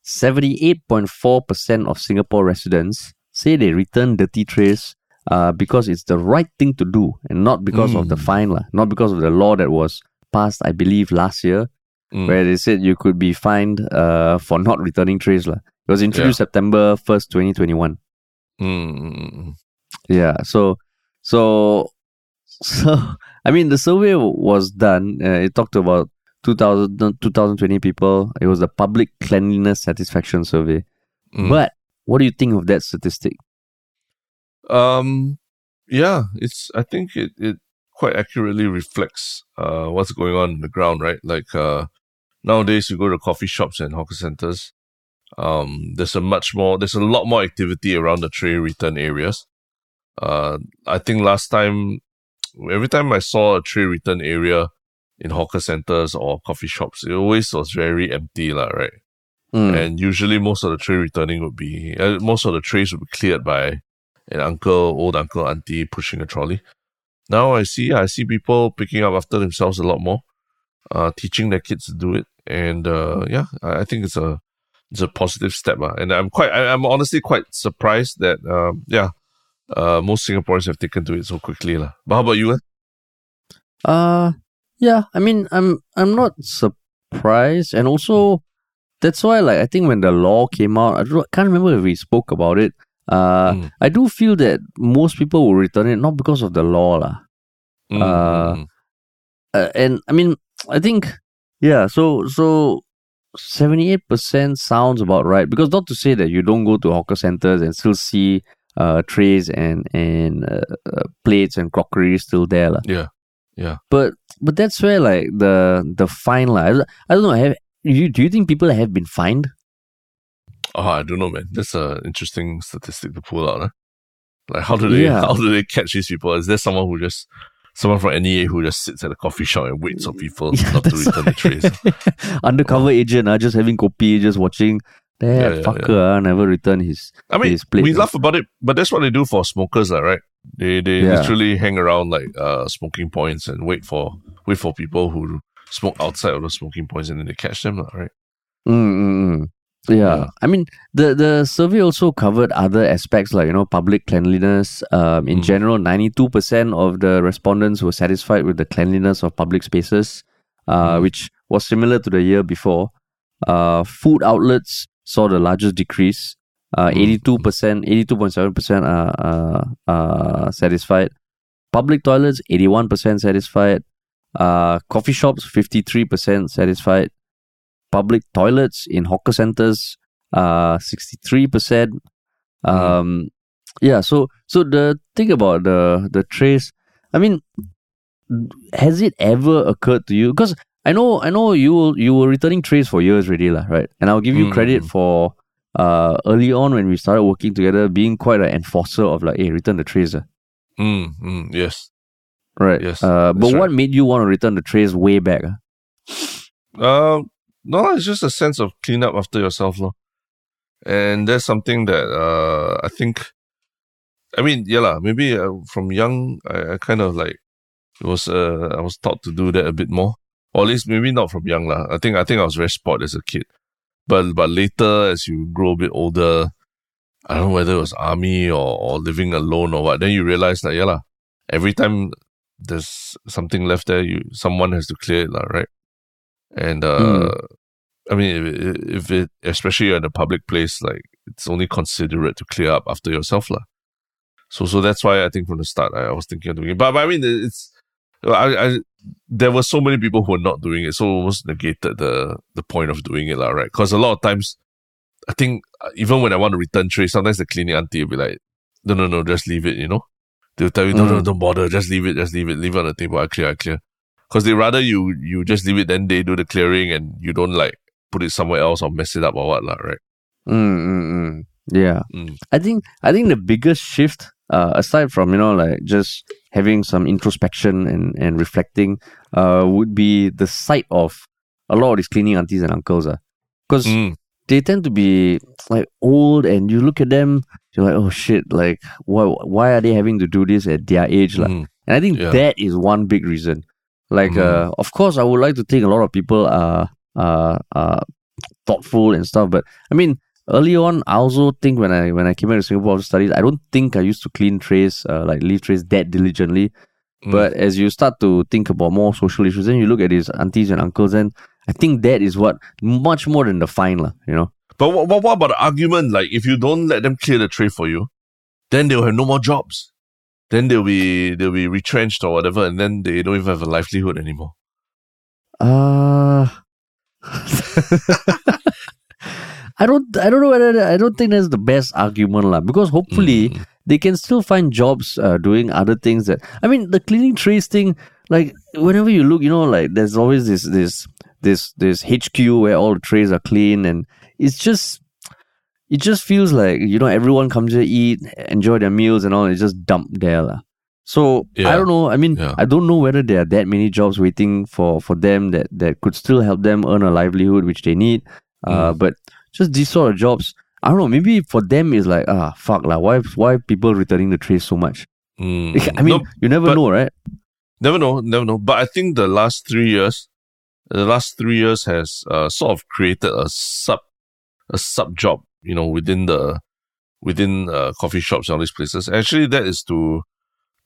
78.4% of Singapore residents say they return dirty trays uh, because it's the right thing to do and not because mm. of the hmm. fine, la, not because of the law that was passed, I believe, last year, mm. where they said you could be fined uh, for not returning trays. La. It was introduced yeah. September 1st, 2021. Mm. Yeah, so, so, so, I mean, the survey was done. Uh, it talked about 2000, 2020 people. It was the public cleanliness satisfaction survey. Mm. But what do you think of that statistic? Um, yeah, it's. I think it it quite accurately reflects uh what's going on in the ground, right? Like uh nowadays, you go to coffee shops and hawker centers. Um, there's a much more. There's a lot more activity around the tray return areas. Uh, I think last time every time I saw a tray return area in hawker centers or coffee shops, it always was very empty, lah, right? Mm. And usually most of the tray returning would be, uh, most of the trays would be cleared by an uncle, old uncle, auntie pushing a trolley. Now I see, I see people picking up after themselves a lot more, uh, teaching their kids to do it. And, uh, yeah, I, I think it's a, it's a positive step. Uh, and I'm quite, I, am honestly quite surprised that, um, yeah, uh, most Singaporeans have taken to it so quickly. La. But how about you? Eh? Uh, yeah, I mean, I'm, I'm not surprised. And also, that's why, like, I think when the law came out, I, don't, can't remember if we spoke about it. Uh, mm. I do feel that most people will return it not because of the law, lah. Mm. Uh, uh, and I mean, I think, yeah. So, so seventy-eight percent sounds about right. Because not to say that you don't go to hawker centers and still see uh, trays and and uh, uh, plates and crockery still there. La. Yeah, yeah. But but that's where like the the fine la. I don't know. I have you do you think people have been fined? Oh, I don't know, man. That's an interesting statistic to pull out. Huh? Like, how do they yeah. how do they catch these people? Is there someone who just someone from NEA who just sits at a coffee shop and waits on people yeah, not to return the trays? Undercover agent, uh, just having kopi, just watching That Yeah, yeah, fucker ah, never return his. I mean, his plate. we laugh about it, but that's what they do for smokers, lah, right? They they Yeah. literally hang around like uh smoking points and wait for wait for people who smoke outside of the smoking points, and then they catch them, right? Mm, mm, mm. Yeah. Yeah. I mean the the survey also covered other aspects like you know public cleanliness. Um, in Mm. general, ninety two percent of the respondents were satisfied with the cleanliness of public spaces, uh, Mm. which was similar to the year before. Uh, food outlets saw the largest decrease. Uh, Mm. eighty two percent, eighty two point seven percent are uh, uh, satisfied. Public toilets, eighty one percent satisfied. Uh, coffee shops, fifty three percent satisfied public toilets in hawker centers uh 63% um yeah so so the thing about the the trace i mean has it ever occurred to you because i know i know you you were returning trays for years already lah, right and i'll give you Mm. credit for uh early on when we started working together being quite an enforcer of like hey return the trays ah." Mm, mm, yes. Right Yes, uh but what right. made you want to return the trays way back? Um, no, it's just a sense of clean up after yourself, lor. And that's something that uh I think. I mean, yeah, lah. Maybe uh, from young, I, I kind of like it was. Uh, I was taught to do that a bit more, or at least maybe not from young, lah. I think I think I was very sport as a kid, but but later as you grow a bit older, I don't know whether it was army or, or living alone or what. Then you realize that yeah, lah. Every time there's something left there, you someone has to clear it, right? And uh, Mm. I mean, if, if it, especially you're in a public place, like it's only considerate to clear up after yourself, lah. So, so that's why I think from the start I, I was thinking of doing it. But, but I mean, it's I, I there were so many people who were not doing it, so it almost negated the the point of doing it, lah, right? Because a lot of times, I think uh, even when I want to return trays, sometimes the cleaning auntie will be like, "No, no, no, just leave it," you know. They'll tell you, "No, no, Mm. don't bother, just leave it, just leave it, leave it on the table. I clear, I clear." Because they rather you you just leave it, then they do the clearing, and you don't like put it somewhere else or mess it up or what, lah, right? Mm, mm, mm. Yeah, Mm. I think I think the biggest shift, uh, aside from you know like just having some introspection and and reflecting, uh, would be the sight of a lot of these cleaning aunties and uncles, uh, because Mm. They tend to be like old, and you look at them, you're like, oh shit, like why why are they having to do this at their age? Mm. And I think Yeah. that is one big reason. Like, Mhm. uh, of course, I would like to think a lot of people are, are, are thoughtful and stuff. But I mean, early on, I also think when I when I came out to Singapore to study, I don't think I used to clean trays, uh, like leave trays that diligently. Mm. But as you start to think about more social issues, then you look at these aunties and uncles, and I think that is what much more than the fine, lah. You know. But what, what, what about the argument? Like, if you don't let them clear the tray for you, then they'll have no more jobs. Then they'll be they'll be retrenched or whatever, and then they don't even have a livelihood anymore. Uh I don't I don't know whether I don't think that's the best argument lah because hopefully Mm. they can still find jobs uh, doing other things that I mean the cleaning trays thing like whenever you look you know like there's always this this this this HQ where all the trays are clean and it's just it just feels like you know everyone comes here eat enjoy their meals and all it's just dumped there lah. So I don't know. I mean, Yeah. I don't know whether there are that many jobs waiting for for them that that could still help them earn a livelihood, which they need. Uh, Mm. but just these sort of jobs, I don't know. Maybe for them it's like ah fuck lah. Why why people returning the trays so much? Mm. I mean, No, you never know, right? never know, never know. But I think the last three years, the last three years has uh, sort of created a sub, a sub job, you know, within the, within uh, coffee shops and all these places. Actually, that is to,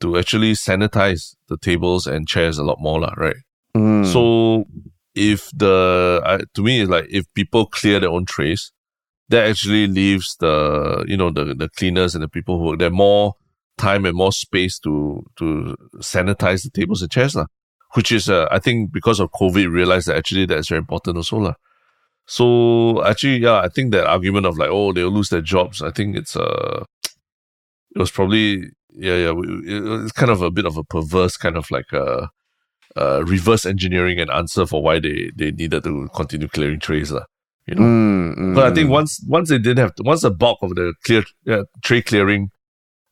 to actually sanitize the tables and chairs a lot more, lah, right? Mm. So if the uh, to me it's like if people clear their own trays, that actually leaves the you know the the cleaners and the people who work there more time and more space to to sanitize the tables and chairs lah. Which is uh, I think because of COVID realized that actually that's very important also lah. So actually yeah I think that argument of like oh they'll lose their jobs I think it's uh it was probably yeah yeah it's kind of a bit of a perverse kind of like uh uh, reverse engineering an answer for why they, they needed to continue clearing trays. lah. You know, Mm, mm, but I think mm. once once they didn't have to, once the bulk of the clear uh, tray clearing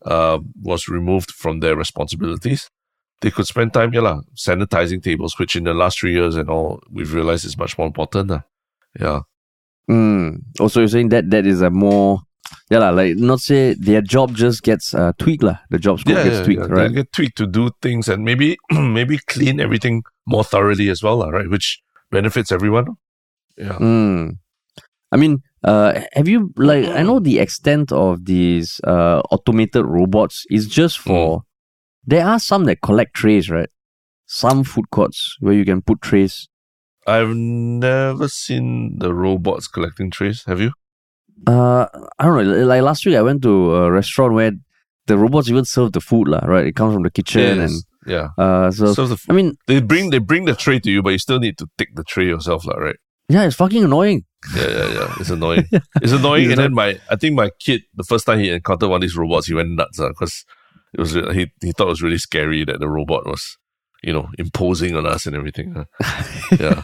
uh, was removed from their responsibilities, they could spend time yeah, lah, sanitizing tables, which in the last three years and all we've realized is much more important. lah. Yeah. Mm. Also, you're saying that that is a more yeah, lah, like not say their job just gets uh, tweaked, lah. The job scope Yeah, gets yeah, tweaked, yeah. right? They get tweaked to do things and maybe maybe clean everything more thoroughly as well, lah, right? Which benefits everyone. Yeah. Mm. I mean, uh, have you like? I know the extent of these uh, automated robots is just for. There are some that collect trays, right? Some food courts where you can put trays. I've never seen the robots collecting trays. Have you? Uh, I don't know. Like last week, I went to a restaurant where the robots even serve the food, lah. Right? It comes from the kitchen, Yes. Yeah. and uh, so So the, I mean, they bring they bring the tray to you, but you still need to take the tray yourself, lah, right? yeah, it's fucking annoying. Yeah, yeah, yeah. It's annoying. It's annoying. And then my, I think my kid, the first time he encountered one of these robots, he went nuts because it was he he thought it was really scary that the robot was, you know, imposing on us and everything. huh. yeah.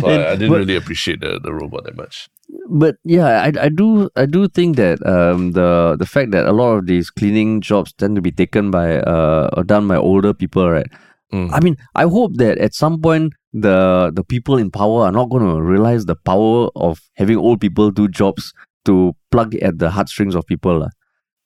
So I, I didn't But- really appreciate the, the robot that much. but yeah, I, I do I do think that um the the fact that a lot of these cleaning jobs tend to be taken by uh or done by older people, right? Mm. I mean, I hope that at some point the the people in power are not going to realize the power of having old people do jobs to plug at the heartstrings of people, lah.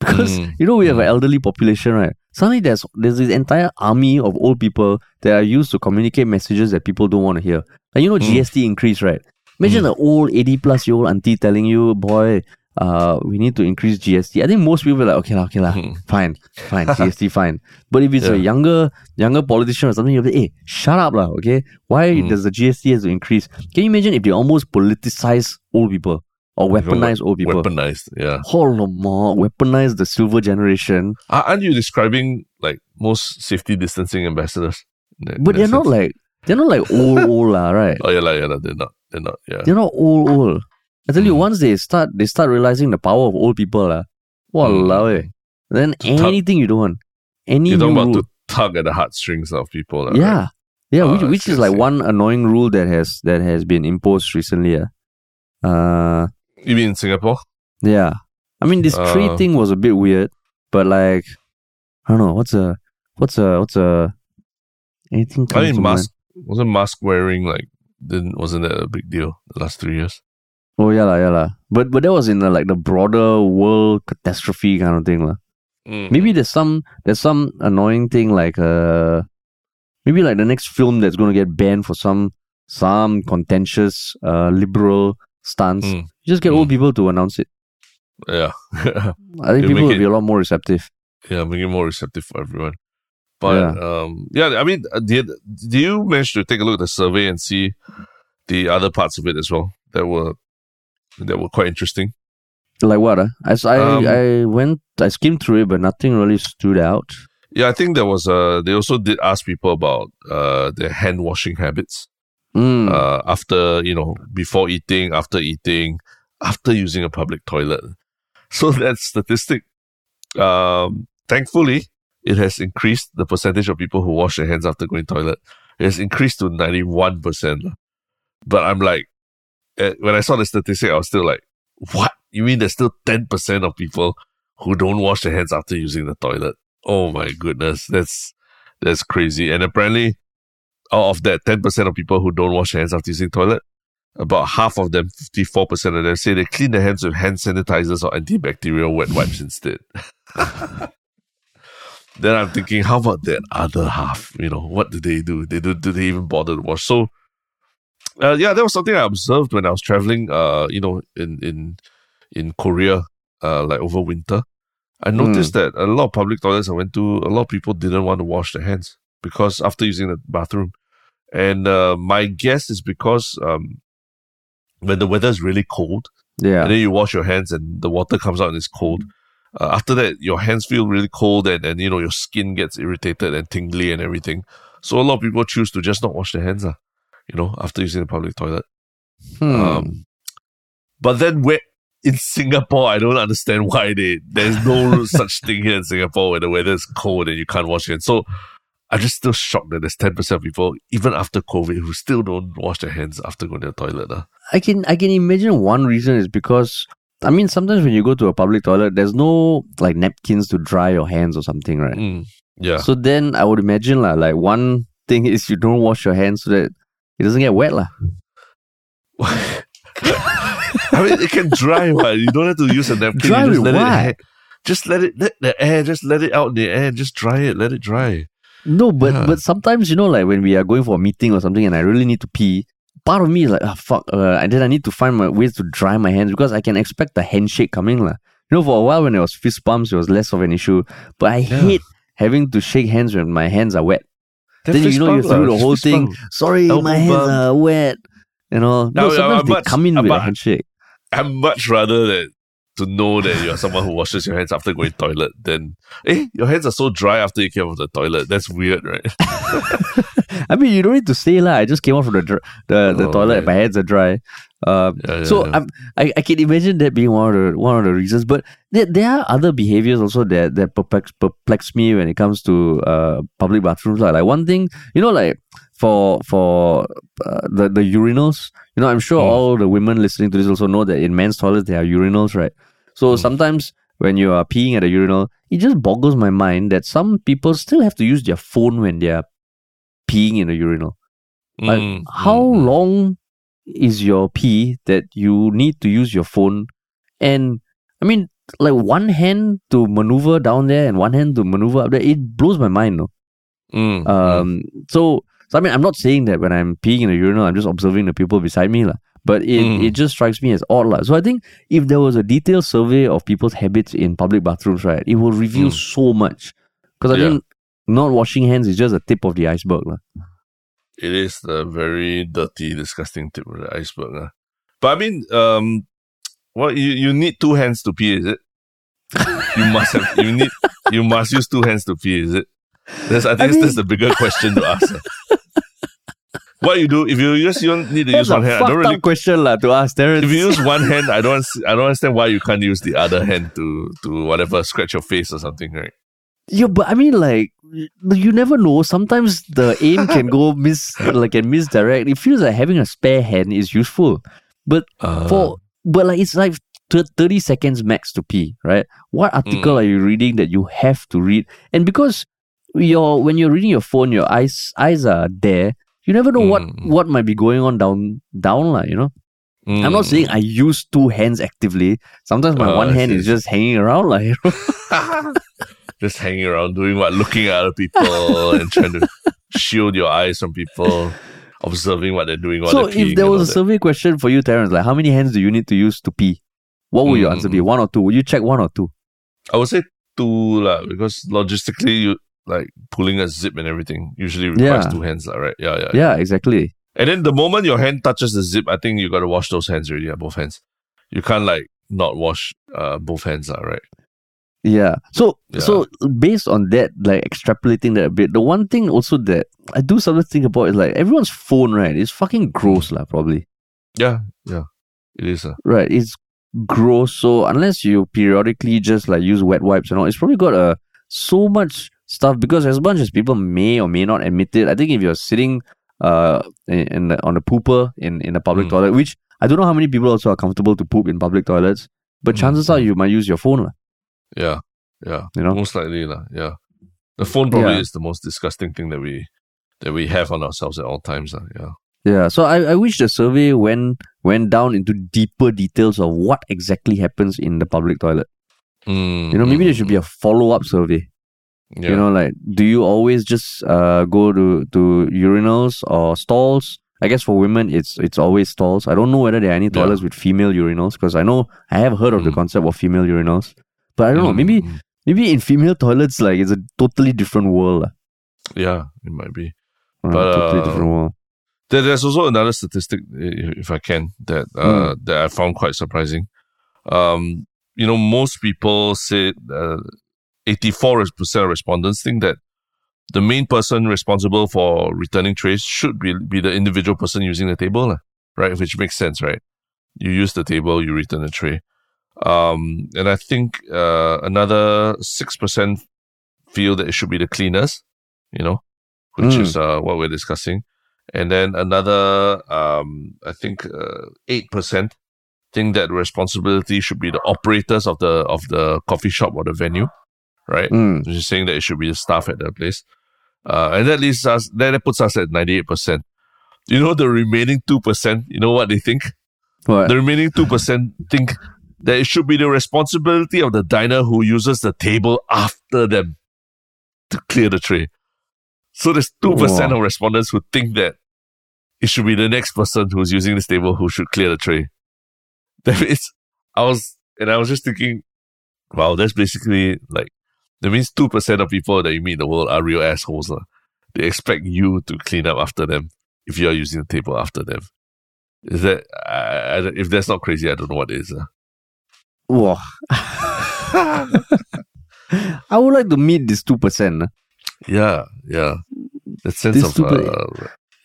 Because Mm. you know we have Mm. an elderly population, right? Suddenly there's there's this entire army of old people that are used to communicate messages that people don't want to hear. And you know Mm. GST increase, right? Imagine an old 80 plus year old auntie telling you, boy, uh, we need to increase GST. I think most people are like, okay, lah, okay, lah, Mhm. fine, fine, GST, fine. But if it's a younger younger politician or something, you'll be, hey, shut up, lah, okay? Why Mm. does the GST has to increase? Can you imagine if they almost politicize old people or weaponize old people? Weaponized. Yeah. Hold no more weaponize the silver generation. Are- Aren't you describing like most safety distancing ambassadors? That- But they're that not like they're not like old old lah, right? Oh yeah, like, yeah, they're not. They're not. Yeah. They're not old old. I tell you, Mm. once they start they start realizing the power of old people, lah. Walao eh. Then To tug- anything you don't want. Any You're talking about rule. to tug at the heartstrings of people. lah, right? Yeah. Yeah, Oh, which, which is like one annoying rule that has that has been imposed recently. Yeah. Uh You mean in Singapore? yeah. I mean this tree Uh, thing was a bit weird, but like I don't know, what's a what's a what's a anything I mean, to mind? mask wasn't mask wearing like didn't wasn't that a big deal the last three years? Oh yeah, la, yeah, la. But but that was in the, like the broader world catastrophe kind of thing, la. Mm. Maybe there's some there's some annoying thing like uh maybe like the next film that's gonna get banned for some some contentious uh liberal stance. Mm. You just get old Mm. people to announce it. Yeah, I think people will it- be a lot more receptive. yeah, make it more receptive for everyone. But um, yeah, I mean, uh, did do you manage to take a look at the survey and see the other parts of it as well that were that were quite interesting? Like what? Uh? I, s- I, Um, I went I skimmed through it, but nothing really stood out. Yeah, I think there was uh they also did ask people about uh their hand washing habits. Mm. uh, after you know before eating, after eating, after using a public toilet. So that statistic, um, thankfully, it has increased the percentage of people who wash their hands after going toilet. It has increased to ninety one percent. But I'm like, eh, when I saw the statistic, I was still like, what? You mean there's still ten percent of people who don't wash their hands after using the toilet? Oh my goodness, that's that's crazy. And apparently, out of that 10% of people who don't wash their hands after using toilet, about half of them, 54% of them, say they clean their hands with hand sanitizers or antibacterial wet wipes instead. then I'm thinking, how about that other half? You know, what do they do? They do, do they even bother to wash? So, uh, yeah, that was something I observed when I was traveling, uh, you know, in, in, in Korea, uh, like over winter. I noticed that a lot of public toilets I went to, a lot of people didn't want to wash their hands because after using the bathroom. And uh, my guess is because um, when the weather is really cold, yeah. and then you wash your hands and the water comes out and it's cold. Uh, after that, your hands feel really cold and, and you know your skin gets irritated and tingly and everything. So a lot of people choose to just not wash their hands, uh, you know, after using the public toilet. Hmm. Um, but then where in Singapore, I don't understand why they there's no such thing here in Singapore where the weather is cold and you can't wash your hands. So I'm just still shocked that there's ten percent of people, even after COVID, who still don't wash their hands after going to the toilet. Uh. I can I can imagine one reason is because I mean sometimes when you go to a public toilet, there's no like napkins to dry your hands or something, right? Mm, yeah. So then I would imagine like, like one thing is you don't wash your hands so that it doesn't get wet lah. I mean, it can dry. but you don't have to use a napkin. Dry you just let what? it. Just let it let the air. Just let it out in the air. Just dry it. Let it dry. No, but Yeah. but sometimes you know, like when we are going for a meeting or something, and I really need to pee. Part of me is like, ah, fuck. Uh, and then I need to find my ways to dry my hands because I can expect the handshake coming, lah. You know, for a while when it was fist bumps, it was less of an issue. But I hate having to shake hands when my hands are wet. Then, you know you through the whole thing. bump. Sorry, Elbow my hands bump. are wet. You know, Now, no, sometimes I'm they much- come in with a handshake. I'm much rather that to know that you're someone who washes your hands after going to toilet then eh, your hands are so dry after you came out of the toilet. That's weird, right? I mean, you don't need to say lah. I just came out from the dr- the, the Oh, toilet. My hands are dry. Um, Yeah, yeah, so yeah. I'm, I I can imagine that being one of the one of the reasons. But there, there are other behaviors also that that perplex, perplex me when it comes to uh public bathrooms. Like, like one thing, you know, like for for uh, the the urinals. You know, I'm sure Mm. all the women listening to this also know that in men's toilets there are urinals, right? So Mm. sometimes when you are peeing at a urinal, it just boggles my mind that some people still have to use their phone when they are peeing in a urinal. Like, Mm, how mm, long is your pee that you need to use your phone? And I mean, like one hand to maneuver down there and one hand to maneuver up there, it blows my mind. No? Mm. Um, so, so I mean, I'm not saying that when I'm peeing in a urinal, I'm just observing the people beside me, lah. But it, Mm. it just strikes me as odd, lah. So I think if there was a detailed survey of people's habits in public bathrooms, right, it will reveal Mm. so much. Because I Yeah. think not washing hands is just a tip of the iceberg, lah. It is the very dirty, disgusting tip of the iceberg. ah. But I mean, um, well, you, you need two hands to pee, is it? You must have. You need. You must use two hands to pee, is it? That's, I think mean- that's the bigger question to ask. What you do if you just you don't need to That's use one hand? I don't really. question, lah, to ask Terrence. If you use one hand, I don't. I don't understand why you can't use the other hand to to whatever scratch your face or something, right? Yeah, but I mean, like, you never know. Sometimes the aim can go miss, like, can misdirect. It feels like having a spare hand is useful, but Uh, for, but like, it's like thirty seconds max to pee, right? What article Mm. are you reading that you have to read? And because you're when you're reading your phone, your eyes eyes are there. You never know what Mm. what might be going on down down, lah. You know. I'm not mm. saying I use two hands actively. Sometimes my Oh, one hand is just hanging around, like. You know? just hanging around doing what looking at other people and trying to shield your eyes from people observing what they're doing So they're if there was a that. survey question for you, Terrence, like how many hands do you need to use to pee? What would your Mm, answer be? mm, One or two? Would you check one or two? I would say two lah, because logistically you like pulling a zip and everything usually requires Yeah. two hands right? Yeah, yeah, Yeah, exactly. And then the moment your hand touches the zip, I think you gotta wash those hands already, yeah, both hands. You can't like not wash uh both hands, lah, right? Yeah. So Yeah. so based on that, like extrapolating that a bit, the one thing also that I do sometimes think about is like everyone's phone, right? Is fucking gross, lah, probably. Yeah, yeah. It is uh, Right. It's gross. So unless you periodically just like use wet wipes and all, it's probably got a so much stuff because as much as people may or may not admit it, I think if you're sitting uh in, in the, on the pooper in, in a public Mm. toilet, which I don't know how many people also are comfortable to poop in public toilets, but Mm, chances are you might use your phone, lah, yeah, yeah. you know? Most likely, lah. Yeah, the phone probably Yeah. is the most disgusting thing that we that we have on ourselves at all times. lah. Yeah, Yeah, so I, I wish the survey went went down into deeper details of what exactly happens in the public toilet. Mm, You know, maybe mm, there should be a follow up survey. Mm, yeah. You know, like do you always just uh, go to, to urinals or stalls? I guess for women, it's it's always stalls. I don't know whether there are any Yeah. toilets with female urinals because I know I have heard of the Mm. concept of female urinals, but I don't know. Mm, Maybe mm. maybe in female toilets, like it's a totally different world. yeah, it might be. Uh, But, totally uh, different world. There, there's also another statistic, if I can, that uh, that I found quite surprising. Um, you know, most people say uh, 84% of respondents think that the main person responsible for returning trays should be, be the individual person using the table, right? Which makes sense, right? You use the table, you return the tray. Um, and I think uh, another 6% feel that it should be the cleaners, you know, which Mm. is uh, what we're discussing. And then another, um, I think uh, eight percent think that responsibility should be the operators of the of the coffee shop or the venue, right? Mm. Is saying that it should be the staff at the place, uh, and that leaves us that, that puts us at ninety eight percent. You know the remaining two percent. You know what they think? What? The remaining 2% think that it should be the responsibility of the diner who uses the table after them to clear the tray. So there's 2% Wow. of respondents who think that it should be the next person who's using this table who should clear the tray. That means I was, and I was just thinking, wow, that's basically like, that means 2% of people that you meet in the world are real assholes. They expect you to clean up after them if you are using the table after them. Is that, I, I, if that's not crazy, I don't know what is. lah. Wow. I would like to meet this 2%. ah. Yeah, yeah. That sense This of, uh,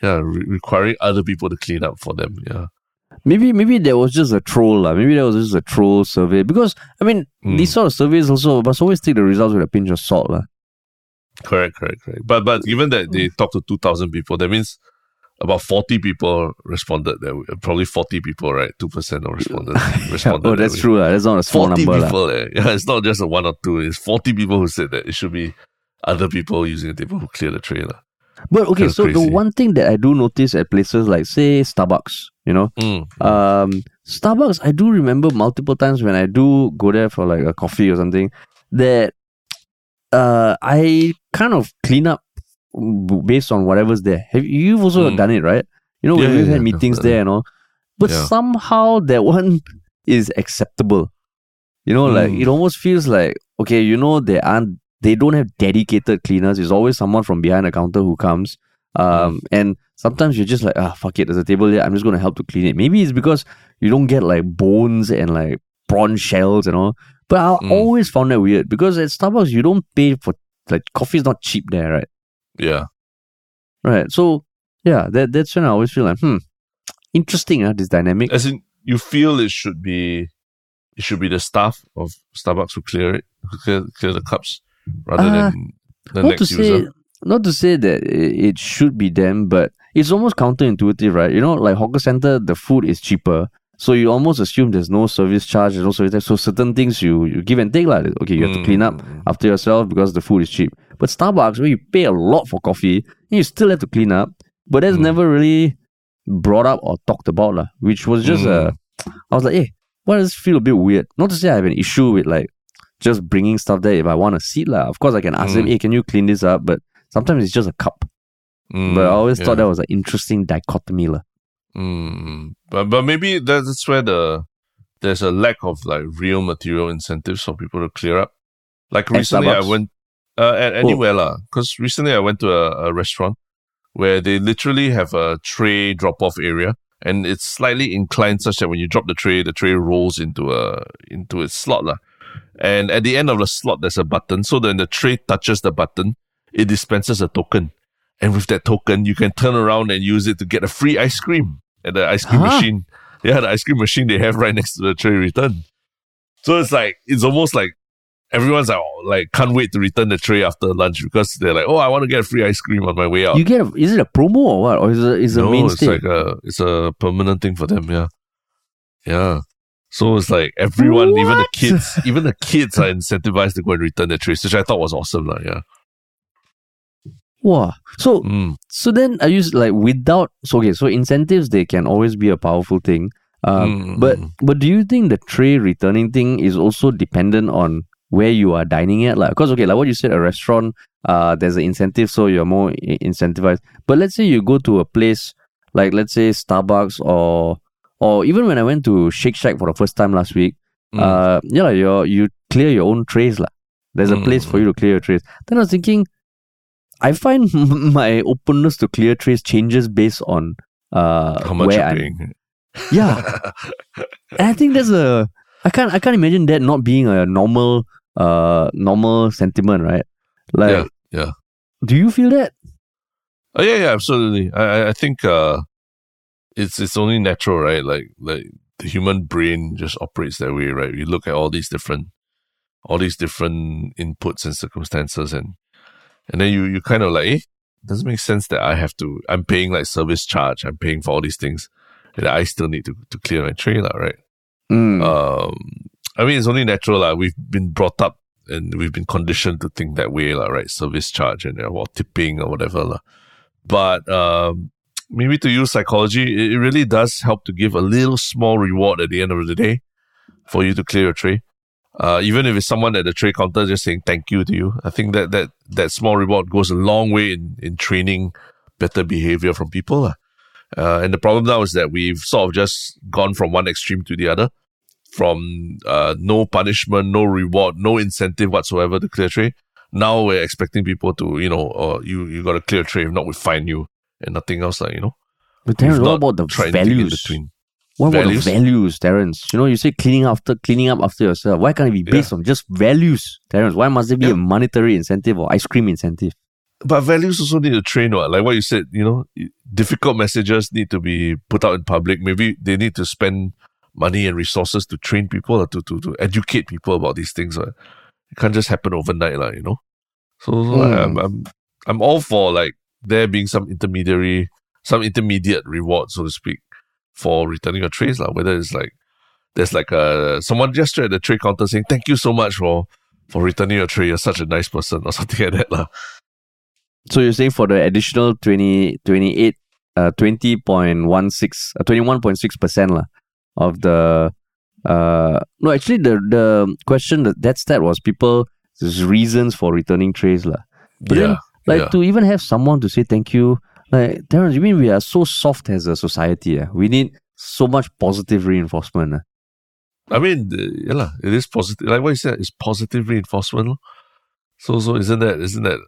yeah, re- requiring other people to clean up for them. Yeah. Maybe maybe that was just a troll. lah. Maybe that was just a troll survey. Because, I mean, Mm. these sort of surveys also must always take the results with a pinch of salt. lah. Correct, correct, correct. But but given that they Mm. talked to two thousand people, that means about forty people responded. That way. probably forty people, right? Two percent of responded. responded oh, that's way. true. lah. That's not a small Forty number. lah. people. Eh. Yeah, it's not just a one or two. It's forty people who said that it should be other people using the table who clear the tray. But okay, so the one thing that I do notice at places like, say, Starbucks, you know, Mm. um, Starbucks, I do remember multiple times when I do go there for like a coffee or something that uh, I kind of clean up based on whatever's there. Have you've also Mm. done it, right? You know, Yeah, we've yeah, had meetings there and all, but somehow that one is acceptable. You know, like Mm. it almost feels like okay, you know, there aren't, they don't have dedicated cleaners. It's always someone from behind the counter who comes. Um, and sometimes you're just like, ah, fuck it, there's a table there. I'm just gonna help to clean it. Maybe it's because you don't get like bones and like prawn shells and all. But I Mm. always found that weird because at Starbucks you don't pay for like coffee is not cheap there, right? Yeah. Right. So yeah, that that's when I always feel like, hmm, interesting, uh, this dynamic. As in, you feel it should be, it should be the staff of Starbucks who clear it, who clear, clear the cups, rather Ah, than the not to next say user. not to say that it should be them, but it's almost counterintuitive, right? You know, like hawker center, the food is cheaper. So you almost assume there's no service charge, there's no service tax. So certain things you, you give and take. Like, okay, you have to clean up Mm. after yourself because the food is cheap. But Starbucks, where you pay a lot for coffee, you still have to clean up. But that's Mm. never really brought up or talked about, lah, which was just Mm. a. I was like, hey, why does this feel a bit weird? Not to say I have an issue with like just bringing stuff there if I want a seat, lah. Of course, I can ask Mm. hey, can you clean this up? But sometimes it's just a cup. Mm, But I always yeah. thought that was an interesting dichotomy, lah. Mm, but but maybe that's where the there's a lack of like real material incentives for people to clear up. Like At recently, I went uh, at anywhere lah. Because recently I went to a, a restaurant where they literally have a tray drop off area, and it's slightly inclined such that when you drop the tray, the tray rolls into a into its slot lah. And at the end of the slot, there's a button. So then the tray touches the button, it dispenses a token. And with that token, you can turn around and use it to get a free ice cream at the ice cream Huh? machine. Yeah, the ice cream machine they have right next to the tray return. So it's like it's almost like everyone's like, oh, like can't wait to return the tray after lunch because they're like, oh, I want to get a free ice cream on my way out. You get a, is it a promo or what? Or is it is it a no, mainstay? it's like a it's a permanent thing for them. Yeah, yeah. So it's like everyone, even the kids, even the kids are incentivized to go and return the trays, which I thought was awesome. Like, yeah. wow. So Mm. So then I use like without so okay, so incentives they can always be a powerful thing. Um, Mm, but mm. but do you think the tray returning thing is also dependent on where you are dining at? Like, because okay, like what you said, a restaurant, uh, there's an incentive, so you're more i- incentivized. But let's say you go to a place like let's say Starbucks or or even when I went to Shake Shack for the first time last week, Mm. uh, yeah, you you clear your own trays lah. There's a Mm, place for you to clear your trays. Then I was thinking, I find my openness to clear trays changes based on uh How much where you're I'm. paying? Yeah, and I think there's a I can't I can't imagine that not being a normal uh normal sentiment, right? Like, Yeah, yeah. do you feel that? Oh yeah, yeah, absolutely. I- I think uh, it's it's only natural, right? Like like the human brain just operates that way, right? You look at all these different all these different inputs and circumstances, and and then you you kind of like, eh, doesn't make sense that I have to. I'm paying like service charge. I'm paying for all these things, and I still need to to clear my tray, lah, right? Mm. um, I mean, it's only natural. Like, we've been brought up and we've been conditioned to think that way, like, right? Service charge and uh, or tipping or whatever. lah. But um, maybe to use psychology, it really does help to give a little small reward at the end of the day for you to clear your tray. Uh, even if it's someone at the tray counter just saying thank you to you, I think that that that small reward goes a long way in in training better behavior from people. Uh, and the problem now is that we've sort of just gone from one extreme to the other, from uh, no punishment, no reward, no incentive whatsoever to clear tray. Now we're expecting people to, you know, uh, you you got to clear tray, if not we fine you and nothing else, like you know. But Terence, what about the tried anything in values? What about Values? the values, Terence? You know, you say cleaning after cleaning up after yourself. Why can't it be based on just values, Terence? Why must there be Yeah. a monetary incentive or ice cream incentive? But values also need to train, what? Like what you said, you know, difficult messages need to be put out in public. Maybe they need to spend money and resources to train people or to, to, to educate people about these things. What? It can't just happen overnight, like, you know. So, so Mm. I'm, I'm I'm all for like there being some intermediary, some intermediate reward, so to speak, for returning your trays, like whether it's like there's like a someone just at the tray counter saying thank you so much for for returning your tray. You're such a nice person or something like that, lah. So you're saying for the additional 20, 28, uh, 20.16, uh, 21.6% lah, of the, uh, no, actually the, the question that, that stat was people's reasons for returning trays. But then, yeah, Like yeah. to even have someone to say thank you. Like Terence, you mean we are so soft as a society? Eh? We need so much positive reinforcement. Eh? I mean, yeah, it is positive. Like what you said, it's positive reinforcement. So, so isn't that, isn't that,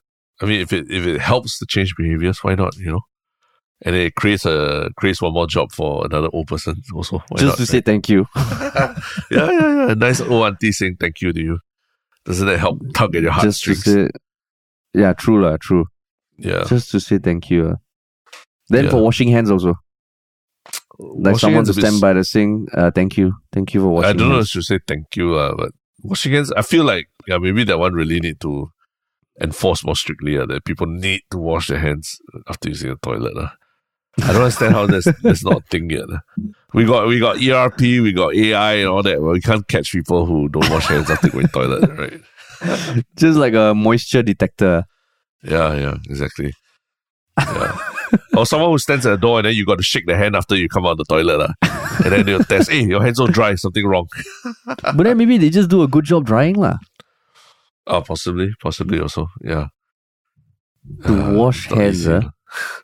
I mean, if it, if it helps to change behaviors, why not, you know? And it creates a, creates one more job for another old person also. Why Just not, to say thank you. yeah, yeah, yeah. A nice old auntie saying thank you to you. Doesn't that help tug at your Just to heartstrings? say, yeah, true lah, true. yeah. Just to say thank you. ah. Then Yeah. for washing hands also, like Washing someone to stand by the sink. Uh, thank you, thank you for washing. I don't know if hands. I say thank you, uh, but washing hands, I feel like, yeah, maybe that one really need to enforce more strictly uh, that people need to wash their hands after using the toilet. Uh. I don't understand how that's, that's not a thing yet. We got we got ERP, we got AI and all that, but we can't catch people who don't wash hands after going toilet, right? Just like a moisture detector. Yeah, yeah, exactly. Yeah. or someone who stands at the door and then you got to shake the hand after you come out of the toilet. Uh. And then they'll test, hey, your hands so dry, something wrong. but then maybe they just do a good job drying lah. Oh, possibly, possibly also, yeah. To Uh, wash hands, uh.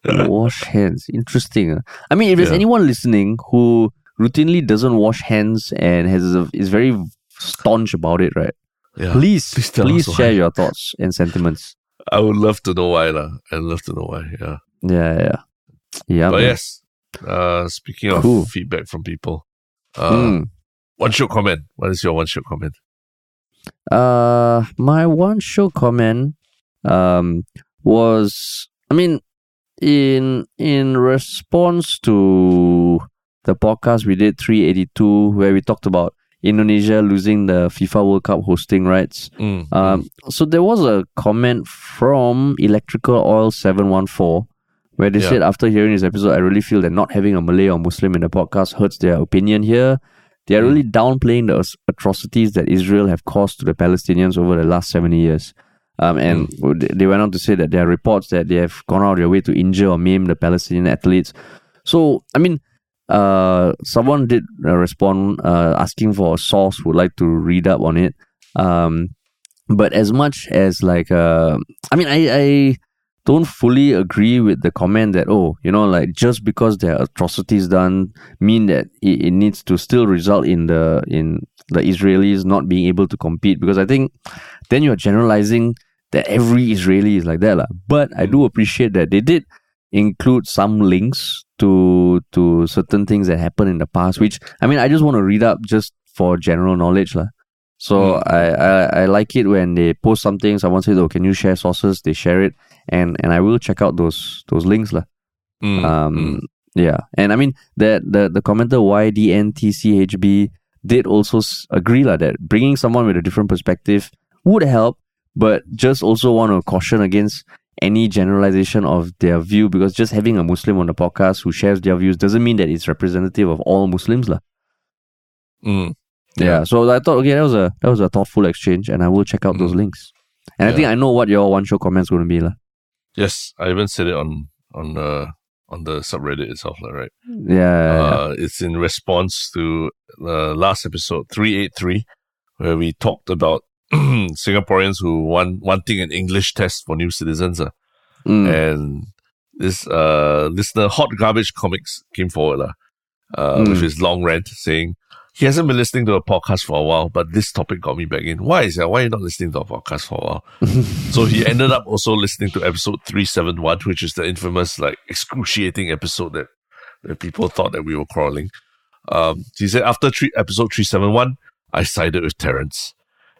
wash hands. Interesting. ah. I mean, if there's Yeah. anyone listening who routinely doesn't wash hands and has a, is very staunch about it, right? Yeah. Please, Please please, us share why. your thoughts and sentiments. I would love to know why, lah. I'd love to know why. Yeah. Yeah, yeah, yeah. but man. yes, uh, speaking of Cool. feedback from people, uh, Mm. one shot comment. What is your one shot comment? Uh, my one show comment, um, was I mean, in in response to the podcast we did 382 where we talked about Indonesia losing the FIFA World Cup hosting rights. Mm, Um, so there was a comment from Electrical Oil 714 where they Yeah. said after hearing this episode, I really feel that not having a Malay or Muslim in the podcast hurts their opinion here. They are Mm. really downplaying the atrocities that Israel have caused to the Palestinians over the last 70 years. Um, and Mm. they- they went on to say that there are reports that they have gone out of their way to injure or maim the Palestinian athletes. So, I mean, uh, someone did uh, respond uh, asking for a source, would like to read up on it. Um, but as much as like, uh, I mean, I, I don't fully agree with the comment that oh, you know, like just because there are atrocities done, mean that it, it needs to still result in the in the Israelis not being able to compete. Because I think then you're generalizing that every Israeli is like that, lah. But I do appreciate that they did include some links to to certain things that happened in the past. Which I mean, I just want to read up just for general knowledge, lah. So Mm. I, I I like it when they post something. Someone says, "Oh, can you share sources?" They share it, and and I will check out those those links, lah. mm, Um, mm. yeah, and I mean that the the commenter YDNTCHB did also s- agree lah that bringing someone with a different perspective would help, but just also want to caution against any generalization of their view because just having a Muslim on the podcast who shares their views doesn't mean that it's representative of all Muslims lah. Mm. Yeah. So I thought okay that was a that was a thoughtful exchange, and I will check out those Mm. links. And I think I know what your one show comments going to be lah. Yes, I even said it on on uh, on the subreddit itself, right? Yeah, yeah, yeah. Uh, it's in response to the last episode three eight three, where we talked about Singaporeans who want wanting an English test for new citizens, uh. Mm. and this uh listener Hot Garbage Comics came forward uh, uh, Mm. with his long rant saying he hasn't been listening to a podcast for a while, but this topic got me back in. Why is that? Why are you not listening to a podcast for a while? so he ended up also listening to episode 371, which is the infamous, like, excruciating episode that, that people thought that we were quarreling. Um, he said, after three, episode 371, I sided with Terrence.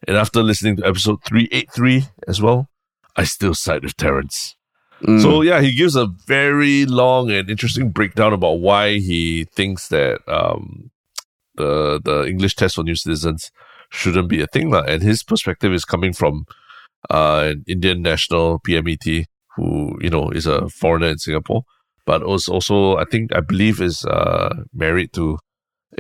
And after listening to episode 383 as well, I still side with Terrence. Mm. So yeah, he gives a very long and interesting breakdown about why he thinks that um, the the English test for new citizens shouldn't be a thing, lah. And his perspective is coming from uh, an Indian national PMET who you know is a foreigner in Singapore, but was also I think I believe is uh, married to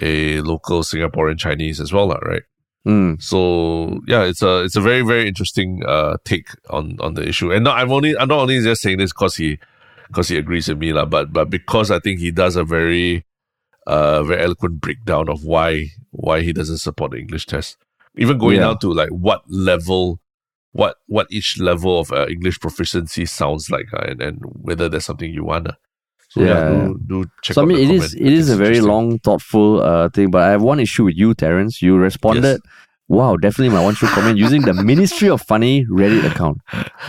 a local Singaporean Chinese as well, lah, right? Mm. So yeah, it's a it's a very very interesting uh take on on the issue. And not, I'm only I'm not only just saying this because he because he agrees with me lah, but but because I think he does a very uh very eloquent breakdown of why why he doesn't support the English test. Even going Yeah. down to like what level what what each level of uh, English proficiency sounds like uh, and and whether there's something you want. So yeah, Yeah, do, do check So I mean, the it is it is a very long, thoughtful uh thing. But I have one issue with you, Terence. You responded. Wow, definitely my one shoot comment using the Ministry of Funny Reddit account.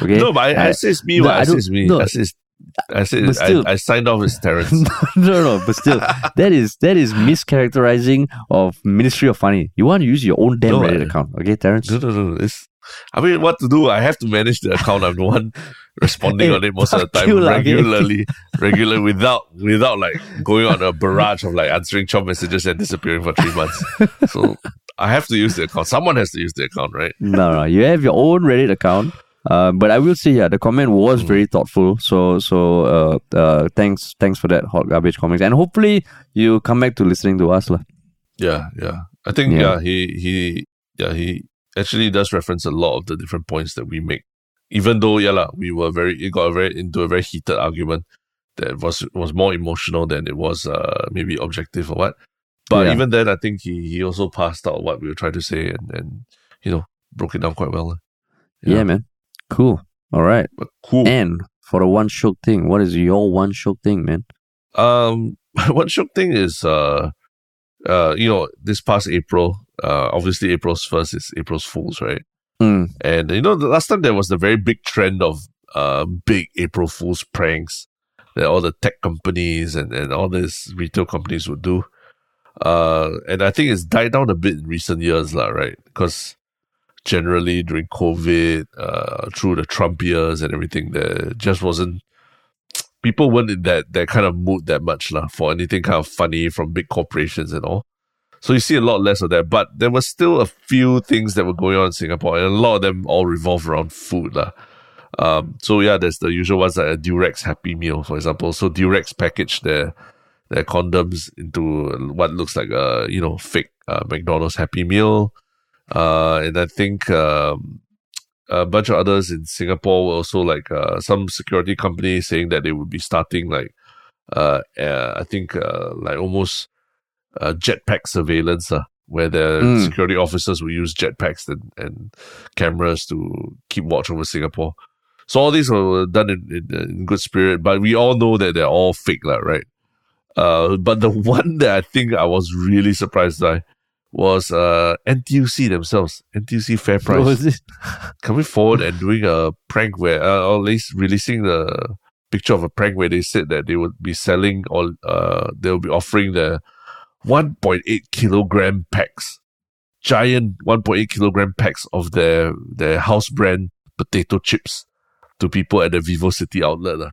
Okay. No, but I, I, it's me. no. I, it's me. no. It's, I But still- I, I signed off as Terrence. no, no, but still, that is that is mischaracterizing of Ministry of Funny. You want to use your own damn No, Reddit account, okay, Terence? No, no, no. It's, I mean, what to do? I have to manage the account. I'm the one responding on it most of the time, regularly, regular without without like going on a barrage of like answering job messages and disappearing for three months. so I have to use the account. Someone has to use the account, right? no, no, you have your own Reddit account. Uh, but I will say, yeah, the comment was Mm. very thoughtful. So, so uh, uh, thanks, thanks for that hot garbage comics, and hopefully you come back to listening to us, lah. Yeah, yeah. I think Yeah. yeah, he he yeah he actually does reference a lot of the different points that we make. Even though yeah, lah, we were very it got a very into a very heated argument that was was more emotional than it was uh maybe objective or what. But Yeah. even then, I think he he also passed out what we were trying to say and and you know broke it down quite well. lah. Yeah. man. Cool. All right. But cool. And for the one shook thing, what is your one shook thing, man? Um, one shook thing is, uh, uh, you know, this past April, uh, obviously April's first is April's Fools, right? Mm. And you know, the last time there was the very big trend of uh, big April Fools pranks that all the tech companies and, and all these retail companies would do. Uh, and I think it's died down a bit in recent years, lah, right? Because generally during COVID, uh, through the Trump years and everything, there just wasn't people weren't in that that kind of mood that much lah for anything kind of funny from big corporations and all. So you see a lot less of that, but there was still a few things that were going on in Singapore, and a lot of them all revolve around food lah. Um, so yeah, there's the usual ones like a Durex Happy Meal, for example. So Durex packaged their their condoms into what looks like a you know fake uh, McDonald's Happy Meal, uh, and I think um, a bunch of others in Singapore were also like uh, some security companies saying that they would be starting like uh, uh I think uh, like almost uh, jetpack surveillance uh, where the Mm. security officers will use jetpacks and, and cameras to keep watch over Singapore. So all these were done in, in, in good spirit, but we all know that they're all fake, lah, right? Uh, but the one that I think I was really surprised by was uh, NTUC themselves, NTUC FairPrice What was it? coming forward and doing a prank where, uh, or at least releasing the picture of a prank where they said that they would be selling or uh, they'll be offering the 1.8 kilogram packs, giant 1.8 kilogram packs of their their house brand potato chips to people at the VivoCity outlet. lah.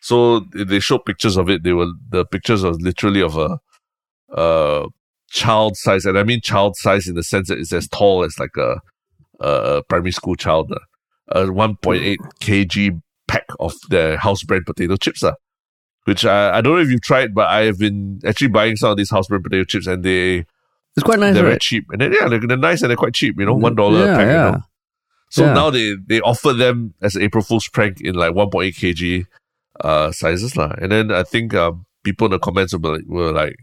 So they show pictures of it. They were the pictures was literally of a uh child size, and I mean child size in the sense that it's as tall as like a a primary school child. lah. A 1.8 kg pack of their house brand potato chips. lah. Which I, I don't know if you've tried, but I have been actually buying some of these house brand potato chips and they It's quite nice, they're very right? cheap. And then yeah, they're, they're nice and they're quite cheap, you know, one dollar Yeah, a pack. You know? So Yeah. now they they offer them as an April Fool's prank in like 1.8 kg uh, sizes lah. And then I think um, people in the comments were, were like,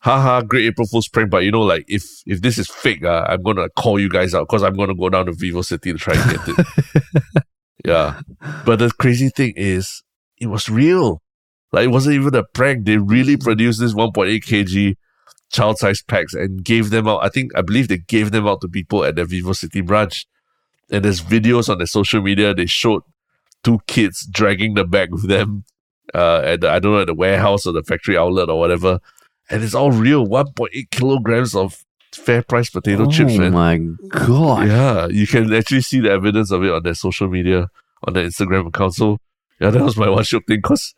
haha, great April Fool's prank. But you know, like if if this is fake, uh, I'm gonna call you guys out because I'm gonna go down to VivoCity to try and get it. yeah. But the crazy thing is, it was real. Like it wasn't even a prank. They really produced this 1.8 kg child size packs and gave them out. I think I believe they gave them out to people at the VivoCity branch. And there's videos on their social media. They showed two kids dragging the bag with them uh, at the, I don't know at the warehouse or the factory outlet or whatever and it's all real 1.8 kilograms of fair price potato oh chips, man. my god. Yeah, you can actually see the evidence of it on their social media, on their Instagram account. So, yeah, that was my one shock thing because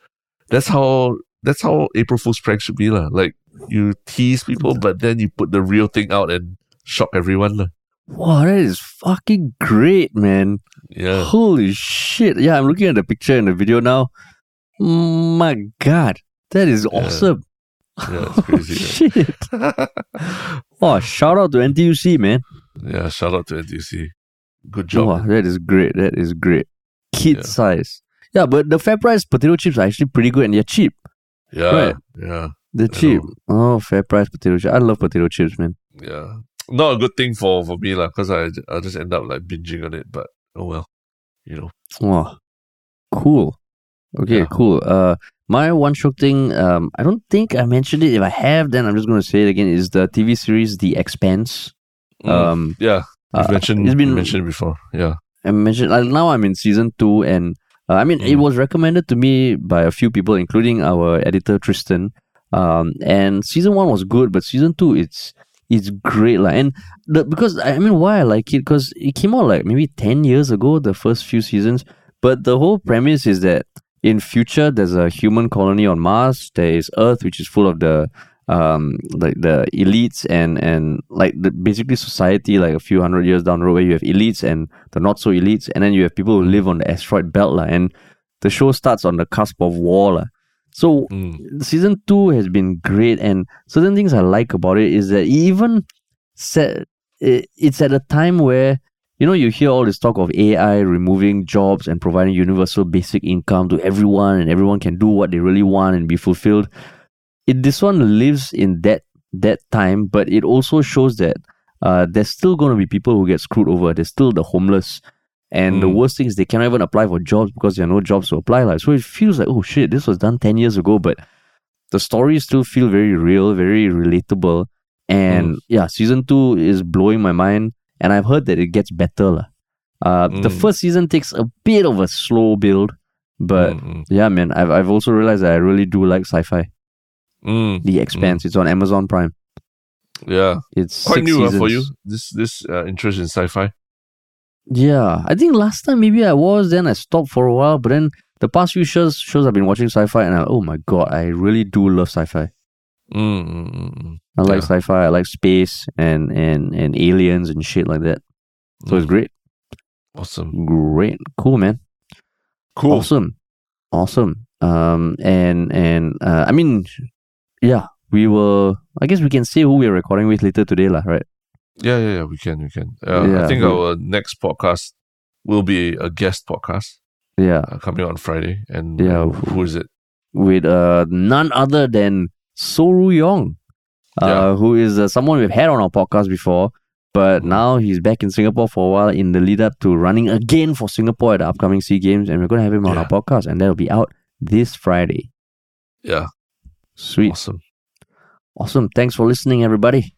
that's how that's how April Fool's prank should be, lah. Like you tease people, but then you put the real thing out and shock everyone, lah. Wow, that is fucking great, man. Yeah, Holy shit. Yeah, I'm looking at the picture and the video now. My god. That is Yeah. awesome. yeah, it's crazy. Shit. right? Oh, shout out to NTUC, man. yeah, shout out to NTC. Good job. Wow, that is great. That is great. Kid Yeah. size. Yeah, but the fair price potato chips are actually pretty good and they're cheap. Yeah, Right. yeah, They're cheap. Oh, fair price potato chips. I love potato chips, man. yeah. Not a good thing for for me, because I I just end up like binging on it. But oh well, you know. Oh, cool. Okay, Yeah. cool. Uh, my one shock thing. Um, I don't think I mentioned it. If I have, then I'm just gonna say it again. Is the TV series The Expanse? Mm. Um, Yeah, you've uh, mentioned it's been- mentioned before. Yeah. I mentioned like, now I'm in season two, and uh, I mean it Mm. was recommended to me by a few people, including our editor Tristan. Um, and season one was good, but season two it's it's great, like and the because I mean why I like it because it came out like maybe ten years ago, the first few seasons. But the whole premise is that in future there's a human colony on Mars. There is Earth, which is full of the um like the elites and and like the basically society like a few hundred years down the road where you have elites and the not so elites and then you have people who live on the asteroid belt la, and the show starts on the cusp of war la. so Mm. season two has been great and certain things i like about it is that even set it, it's at a time where you know you hear all this talk of ai removing jobs and providing universal basic income to everyone and everyone can do what they really want and be fulfilled it this one lives in that that time but it also shows that uh, there's still going to be people who get screwed over. There's still the homeless. And the Mm. worst thing is they cannot even apply for jobs because there are no jobs to apply like so it feels like oh shit this was done 10 years ago but the stories still feel very real very relatable. And yeah season 2 is blowing my mind and i've heard that it gets better uh, the Mm. first season takes a bit of a slow build but Mm, mm, yeah man I've, I've also realized that i really do like sci-fi mm. the expanse it's on amazon prime Yeah, it's quite new uh, for you. This this uh, interest in sci-fi. Yeah, I think last time maybe I was, then I stopped for a while, but then the past few shows shows I've been watching sci-fi, and I, oh my god, I really do love sci-fi. Mm, mm, mm, mm. I like Yeah. sci-fi, I like space and and and aliens and shit like that. So it's Mm. great, Awesome. great, cool, man, Cool. awesome, awesome. Um, and and uh, I mean, yeah, we will. I guess we can say who we're recording with later today, lah, right? Yeah, yeah, yeah. We can, we can. Uh, Yeah, I think we- our next podcast will be a guest podcast Yeah, uh, coming on Friday. And Yeah. uh, who is it? with uh none other than Soh Rui Yong, uh, Yeah. who is uh, someone we've had on our podcast before, but Mhm. now he's back in Singapore for a while in the lead up to running again for Singapore at the upcoming SEA Games, and we're gonna have him on Yeah. our podcast, and that'll be out this Friday. Yeah, Sweet, awesome. awesome. Thanks for listening, everybody.